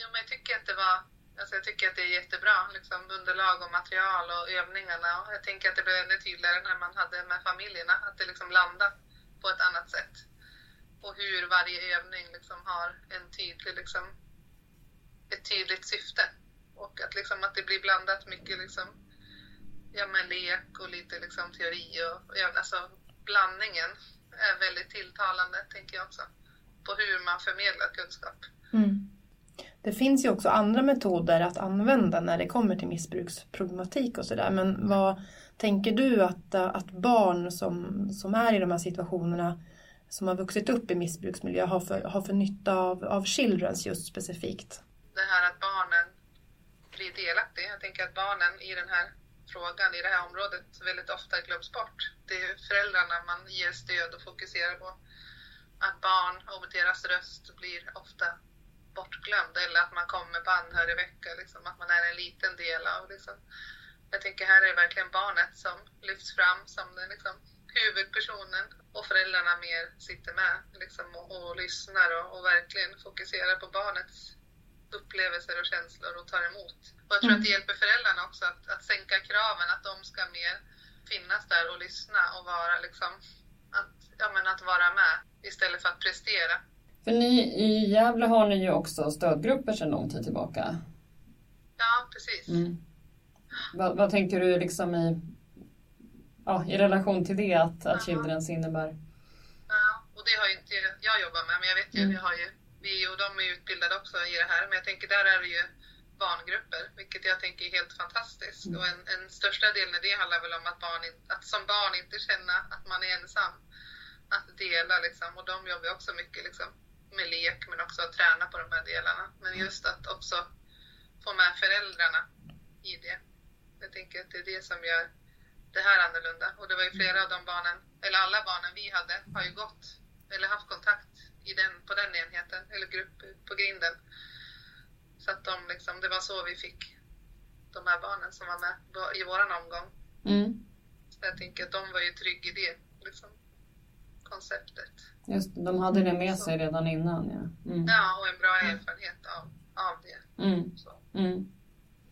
Jo, men jag tycker att det var, alltså jag tycker att det är jättebra, liksom underlag och material och övningarna. Och jag tänker att det blev ännu tydligare när man hade med familjerna, att det liksom landade på ett annat sätt. Och hur varje övning liksom har en tydlig, liksom, ett tydligt syfte. Och att, liksom, att det blir blandat mycket liksom, ja, med lek och lite liksom, teori. Och, ja, alltså, blandningen är väldigt tilltalande, tänker jag också. På hur man förmedlar kunskap. Mm. Det finns ju också andra metoder att använda när det kommer till missbruksproblematik och sådär. Men vad tänker du att, att barn som, som är i de här situationerna som har vuxit upp i missbruksmiljö har för, har för nytta av, av Childrens just specifikt? det här att barnen blir delaktig. Jag tänker att barnen i den här frågan, i det här området, väldigt ofta glöms bort. Det är föräldrarna man ger stöd och fokuserar på. Att barn och deras röst blir ofta bortglömd eller att man kommer på anhörigvecka, liksom, att man är en liten del av. Liksom. Jag tänker här är det verkligen barnet som lyfts fram som den liksom, huvudpersonen och föräldrarna mer sitter med liksom, och, och lyssnar och, och verkligen fokuserar på barnets upplevelser och känslor och tar emot. Och jag tror att det hjälper föräldrarna också att, att sänka kraven, att de ska mer finnas där och lyssna och vara liksom, att, ja, men att vara med istället för att prestera. För ni, i Gävle har ni ju också stödgrupper sedan lång tid tillbaka. Ja, precis. Mm. Vad, vad tänker du liksom i, ja, i relation till det att, att Childrens innebär? Ja, och det har ju inte jag jobbat med, men jag vet ju, Mm. vi har ju, och de är utbildade också i det här, men jag tänker där är det ju barngrupper, vilket jag tänker är helt fantastiskt. Mm. Och en, en största delen i det handlar väl om att, barn, att som barn inte känna att man är ensam. Att dela liksom, och de jobbar också mycket liksom, med lek men också att träna på de här delarna. Men just att också få med föräldrarna i det. Jag tänker att det är det som gör det här annorlunda. Och det var ju flera av de barnen, eller alla barnen vi hade, har ju gått eller haft kontakt i den, på den enheten, eller grupp på grinden. Så att de liksom, det var så vi fick de här barnen som var med i våran omgång. Mm. Så jag tänker att de var ju trygga i det liksom, konceptet. Just de hade det med sig redan innan. Ja. Mm. Ja, och en bra erfarenhet av, av det. Mm. Så. Mm.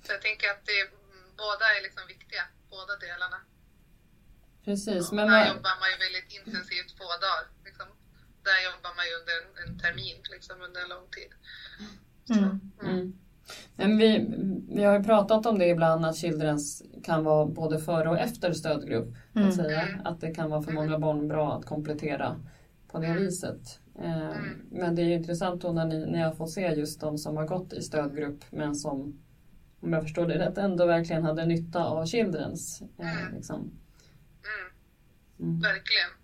så jag tänker att det, båda är liksom viktiga, båda delarna. Precis. Men där jobbar man ju väldigt intensivt två dagar. Där jobbar man ju under en, en termin, liksom, under en lång tid. Mm. Mm. Men vi, vi har ju pratat om det ibland att Childrens kan vara både före och efter stödgrupp. Mm. Att, säga. Mm. att det kan vara för många barn bra att komplettera på det mm. viset. Eh, men det är ju intressant då när ni, när jag får se just de som har gått i stödgrupp men som, om jag förstår det rätt, ändå verkligen hade nytta av Childrens. Eh, liksom. Mm. Verkligen.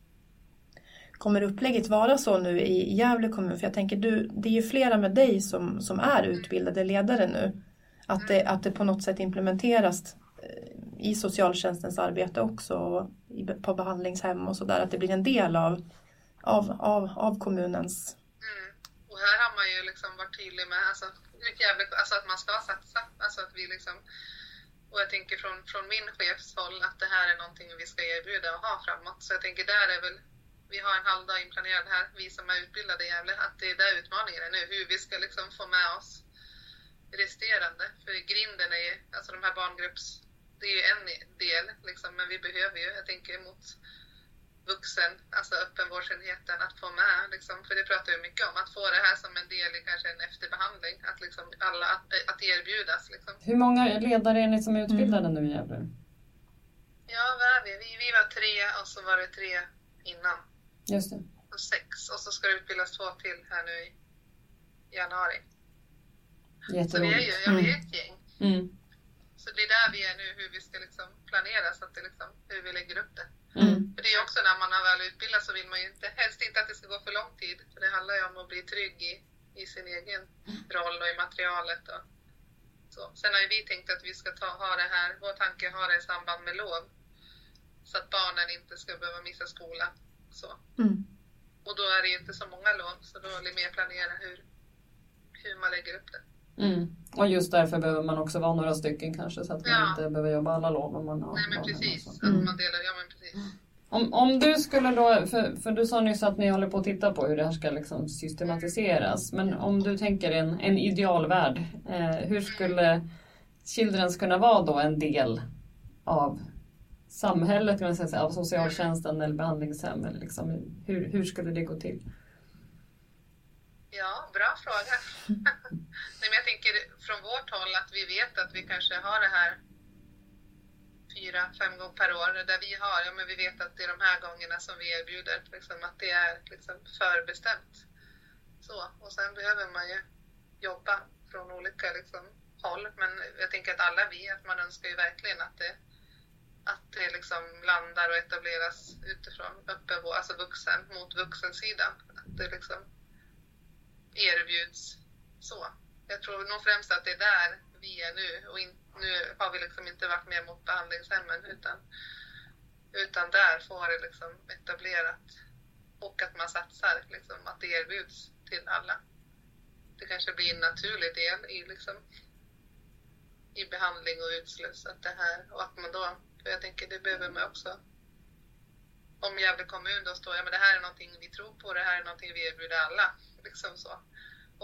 Kommer upplägget vara så nu i Gävle kommun? För jag tänker, du, det är ju flera med dig som, som är utbildade ledare nu. Att det, att det på något sätt implementeras eh, i socialtjänstens arbete också, på behandlingshem och sådär. Att det blir en del av, av, av, av kommunens... Mm. Och här har man ju liksom varit tydlig med alltså, alltså att man ska satsa. Alltså att vi liksom och jag tänker från, från min chefshåll att det här är någonting vi ska erbjuda och ha framåt. Så jag tänker där är väl, vi har en halvdag inplanerad här, vi som är utbildade i Gävle, att det är där utmaningen är nu, hur vi ska liksom få med oss resterande. För grinden är ju, alltså de här barngrupps, det är ju en del liksom, men vi behöver ju, jag tänker mot vuxen, alltså öppenvårdsenheten, att få med, liksom, för det pratar vi mycket om, att få det här som en del i kanske en efterbehandling, att liksom alla, att, att erbjudas. Liksom. Hur många ledare är ni som är utbildade mm. nu i Gävle? Ja, vad är vi? vi? Vi var tre och så var det tre innan. Just det. Och sex, och så ska det utbildas två till här nu i januari. Så vi är ju ja, vi är ett gäng. Mm. Så det är där vi är nu, hur vi ska liksom planera, så att det liksom, hur vi lägger upp det. Mm. För det är också när man har väl utbildat så vill man ju inte, helst inte att det ska gå för lång tid. För det handlar ju om att bli trygg i, i sin egen roll och i materialet. Och, så. Sen har ju vi tänkt att vi ska ta, ha det här, vår tanke har det i samband med lov. Så att barnen inte ska behöva missa skola. Så. Mm. Och då är det ju inte så många lån, så då är det mer planera hur, hur man lägger upp det. Mm. Och just därför behöver man också vara några stycken kanske så att man ja. inte behöver jobba alla lov om man har Nej men precis, att mm. man delar, ja men precis. Om, om du skulle då, för, för du sa nyss att ni håller på att titta på hur det här ska liksom systematiseras. Men om du tänker en, en idealvärld, eh, hur skulle Childrens kunna vara då en del av samhället, kan man säga, av socialtjänsten eller behandlingshem? Eller liksom, hur, hur skulle det gå till? Ja, bra fråga. [laughs] Nej, men jag tänker från vårt håll att vi vet att vi kanske har det här fyra, fem gånger per år där vi har, ja men vi vet att det är de här gångerna som vi erbjuder, liksom, att det är liksom förbestämt. Så, och sen behöver man ju jobba från olika liksom, håll, men jag tänker att alla vi, att man önskar ju verkligen att det, att det liksom landar och etableras utifrån öppenvård, alltså vuxen mot vuxensidan. Att det liksom erbjuds så. Jag tror nog främst att det är där vi är nu och in, nu har vi liksom inte varit med mot behandlingshemmen utan, utan där får det liksom etablerat och att man satsar, liksom, att det erbjuds till alla. Det kanske blir en naturlig del i, liksom, i behandling och utsluss, att det här, och att man då, för jag tänker det behöver man också om Gävle kommun då står, ja men det här är någonting vi tror på, det här är någonting vi erbjuder alla. Liksom så.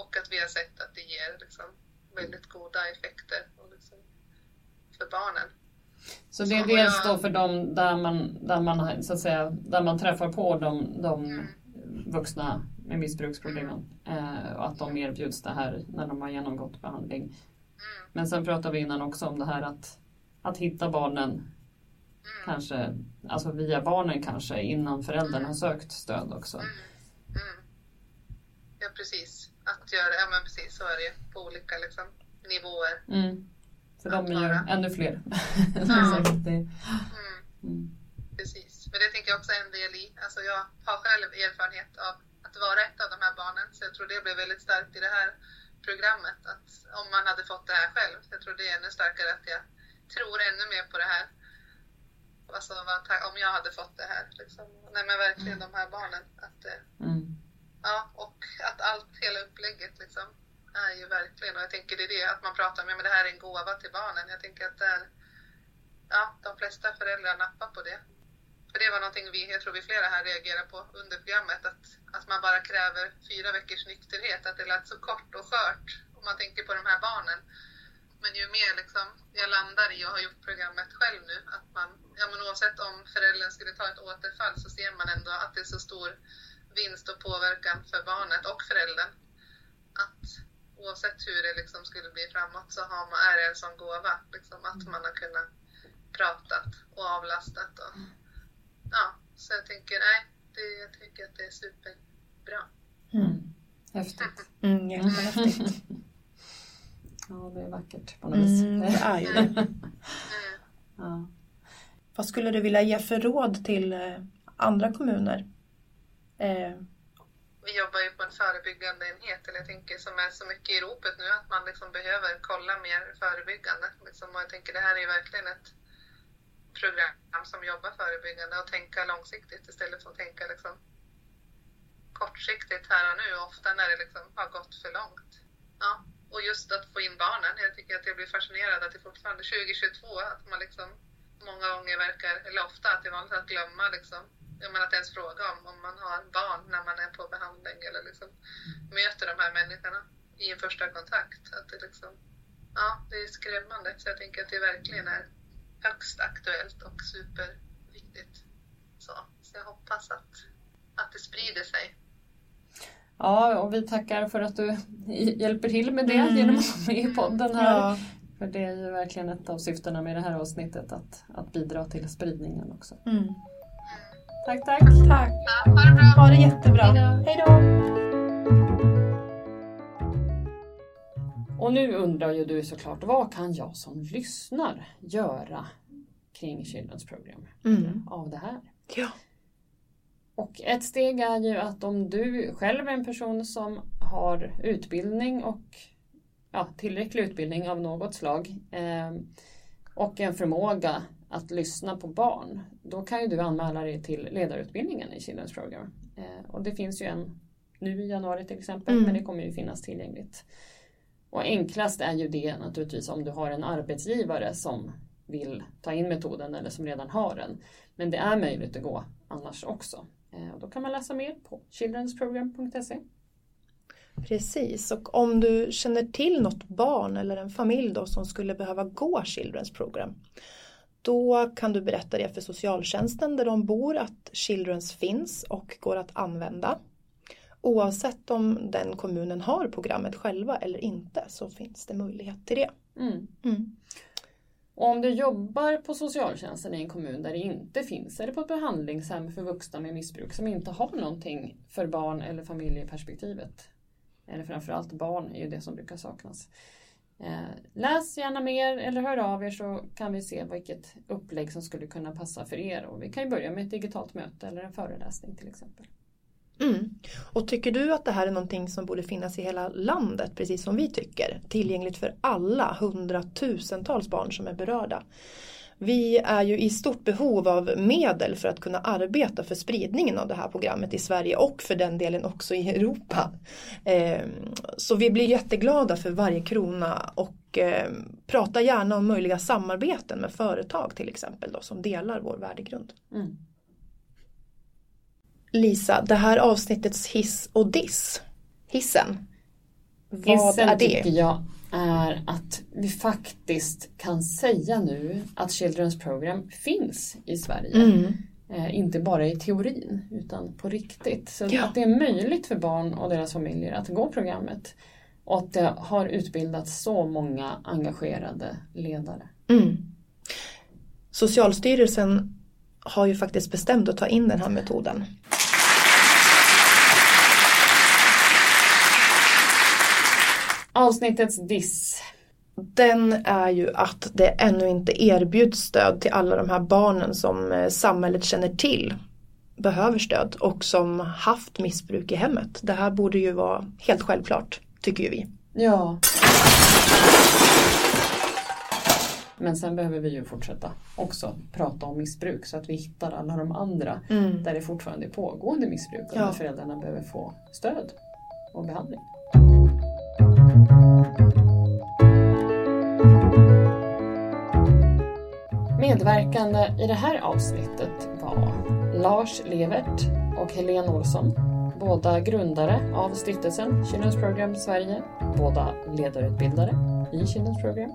Och att vi har sett att det ger liksom, väldigt goda effekter liksom, för barnen. Så det är så dels jag... då för dem där man, där man, så att säga, där man träffar på de, de mm. vuxna med missbruksproblemen eh, och att de erbjuds det här när de har genomgått behandling. Mm. Men sen pratade vi innan också om det här att, att hitta barnen mm. Kanske, alltså via barnen kanske innan föräldrarna har sökt stöd också. Mm. Mm. Ja precis, att göra, ja men precis så är det ju på olika liksom, nivåer. Mm. För de är ju ännu fler. [laughs] Mm. mm. Precis, men det tänker jag också är en del i. Alltså jag har själv erfarenhet av att vara ett av de här barnen, så jag tror det blev väldigt starkt i det här programmet. Att om man hade fått det här själv, jag tror det är ännu starkare att jag tror ännu mer på det här. Alltså om jag hade fått det här. Liksom. Nej men verkligen de här barnen. Att, mm. Ja, och att allt, hela upplägget liksom är ju verkligen, och jag tänker det är det att man pratar om, ja men det här är en gåva till barnen. Jag tänker att det är, ja, de flesta föräldrar nappar på det. För det var någonting vi, jag tror vi flera här reagerar på under programmet, att, att man bara kräver fyra veckors nykterhet, att det lät så kort och skört om man tänker på de här barnen. Men ju mer liksom jag landar i och har gjort programmet själv nu, att man, ja men oavsett om föräldern skulle ta ett återfall så ser man ändå att det är så stor vinst och påverkan för barnet och föräldern. Att oavsett hur det liksom skulle bli framåt så har man, är det en sån gåva, liksom, att man har kunnat pratat och avlastat. Och, ja, så jag tänker, nej, det, jag tycker att det är superbra. Mm. Häftigt. Mm, jättehäftigt. [laughs] Ja, det är vackert på något vis. Mm, det är ju det. [laughs] Ja. Vad skulle du vilja ge för råd till eh, andra kommuner? Eh, Vi jobbar ju på en förebyggande enhet, eller jag tänker som är så mycket i ropet nu, att man liksom behöver kolla mer förebyggande. Liksom, och jag tänker det här är ju verkligen ett program som jobbar förebyggande och tänka långsiktigt istället för att tänka liksom kortsiktigt här och nu, ofta när det liksom har gått för långt. Ja. Och just att få in barnen, jag tycker att jag blir fascinerad att det fortfarande 2022, att man liksom många gånger verkar, eller ofta, att det är vanligt att glömma liksom, jag menar att ens fråga om, om man har barn när man är på behandling eller liksom möter de här människorna i en första kontakt. Att det liksom, ja, det är skrämmande. Så jag tänker att det verkligen är högst aktuellt och superviktigt. Så, så jag hoppas att, att det sprider sig ja, och vi tackar för att du hjälper till med det Mm. genom att vara med i podden här. ja. För det är ju verkligen ett av syftena med det här avsnittet, att, att bidra till spridningen också. Mm. Tack, tack! Tack! Ja, ha det bra! Ha det jättebra. Hej då! Och nu undrar ju du såklart, vad kan jag som lyssnar göra kring Children's Program Mm. av det här? Ja. Och ett steg är ju att om du själv är en person som har utbildning och ja, tillräcklig utbildning av något slag eh, och en förmåga att lyssna på barn, då kan ju du anmäla dig till ledarutbildningen i Children's Program. Eh, och det finns ju en nu i januari till exempel, Mm. men det kommer ju finnas tillgängligt. Och enklast är ju det naturligtvis om du har en arbetsgivare som vill ta in metoden eller som redan har den. Men det är möjligt att gå annars också. Eh, och då kan man läsa mer på childrensprogram.se. Precis, och om du känner till något barn eller en familj då som skulle behöva gå Children's Program då kan du berätta det för socialtjänsten där de bor att Children's finns och går att använda. Oavsett om den kommunen har programmet själva eller inte så finns det möjlighet till det. Mm. Mm. Och om du jobbar på socialtjänsten i en kommun där det inte finns, eller på ett behandlingshem för vuxna med missbruk som inte har någonting för barn eller familjeperspektivet. Eller framförallt barn är ju det som brukar saknas. Eh, läs gärna mer eller hör av er så kan vi se vilket upplägg som skulle kunna passa för er. Och vi kan ju börja med ett digitalt möte eller en föreläsning till exempel. Mm. Och tycker du att det här är någonting som borde finnas i hela landet, precis som vi tycker, tillgängligt för alla hundratusentals barn som är berörda. Vi är ju i stort behov av medel för att kunna arbeta för spridningen av det här programmet i Sverige och för den delen också i Europa. Eh, Så vi blir jätteglada för varje krona och eh, pratar gärna om möjliga samarbeten med företag till exempel då, som delar vår värdegrund. Mm. Lisa, det här avsnittets hiss och diss. Hissen. Vad Hissen är det? tycker jag är att vi faktiskt kan säga nu att Children's Program finns i Sverige. Mm. Eh, inte bara i teorin utan på riktigt. Så Ja. att det är möjligt för barn och deras familjer att gå programmet. Och att det har utbildats så många engagerade ledare. Mm. Socialstyrelsen har ju faktiskt bestämt att ta in den här metoden. Avsnittets diss. Den är ju att det ännu inte erbjuds stöd till alla de här barnen som eh, samhället känner till behöver stöd och som haft missbruk i hemmet. Det här borde ju vara helt självklart, tycker ju vi. Ja. Men sen behöver vi ju fortsätta också prata om missbruk så att vi hittar alla de andra där det fortfarande är pågående missbruk och Ja. där föräldrarna behöver få stöd och behandling. Medverkande i det här avsnittet var Lars Levert och Helene Olsson. Båda grundare av stiftelsen Children's Program Sverige. Båda ledarutbildare. i Children's Program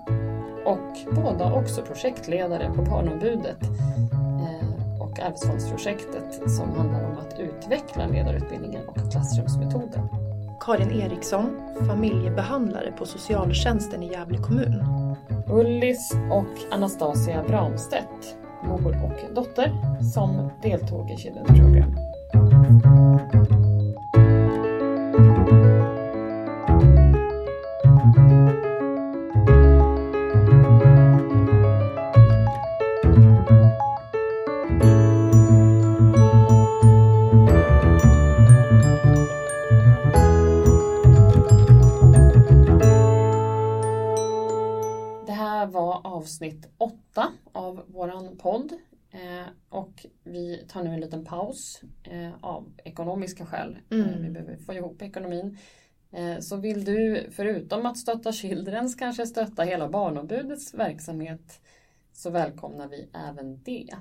och båda också projektledare på Barnombudet eh, och Arvsfondsprojektet som handlar om att utveckla ledarutbildningen och klassrumsmetoden. Karin Eriksson, familjebehandlare på socialtjänsten i Gävle kommun. Ullis och Anastasia Bramstedt, mor och dotter, som deltog i Children's Program. Podd. Eh, och vi tar nu en liten paus eh, av ekonomiska skäl. Mm. Eh, vi behöver få ihop ekonomin. Så vill du, förutom att stötta Childrens, kanske stötta hela Barnombudets verksamhet så välkomnar vi även det.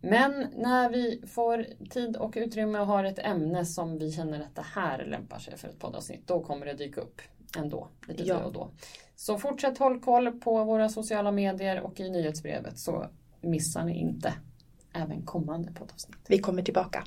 Men när vi får tid och utrymme och har ett ämne som vi känner att det här lämpar sig för ett poddavsnitt, då kommer det dyka upp ändå, lite Ja. då och då. Så fortsätt håll koll på våra sociala medier och i nyhetsbrevet så missar ni inte även kommande poddavsnitt. Vi kommer tillbaka.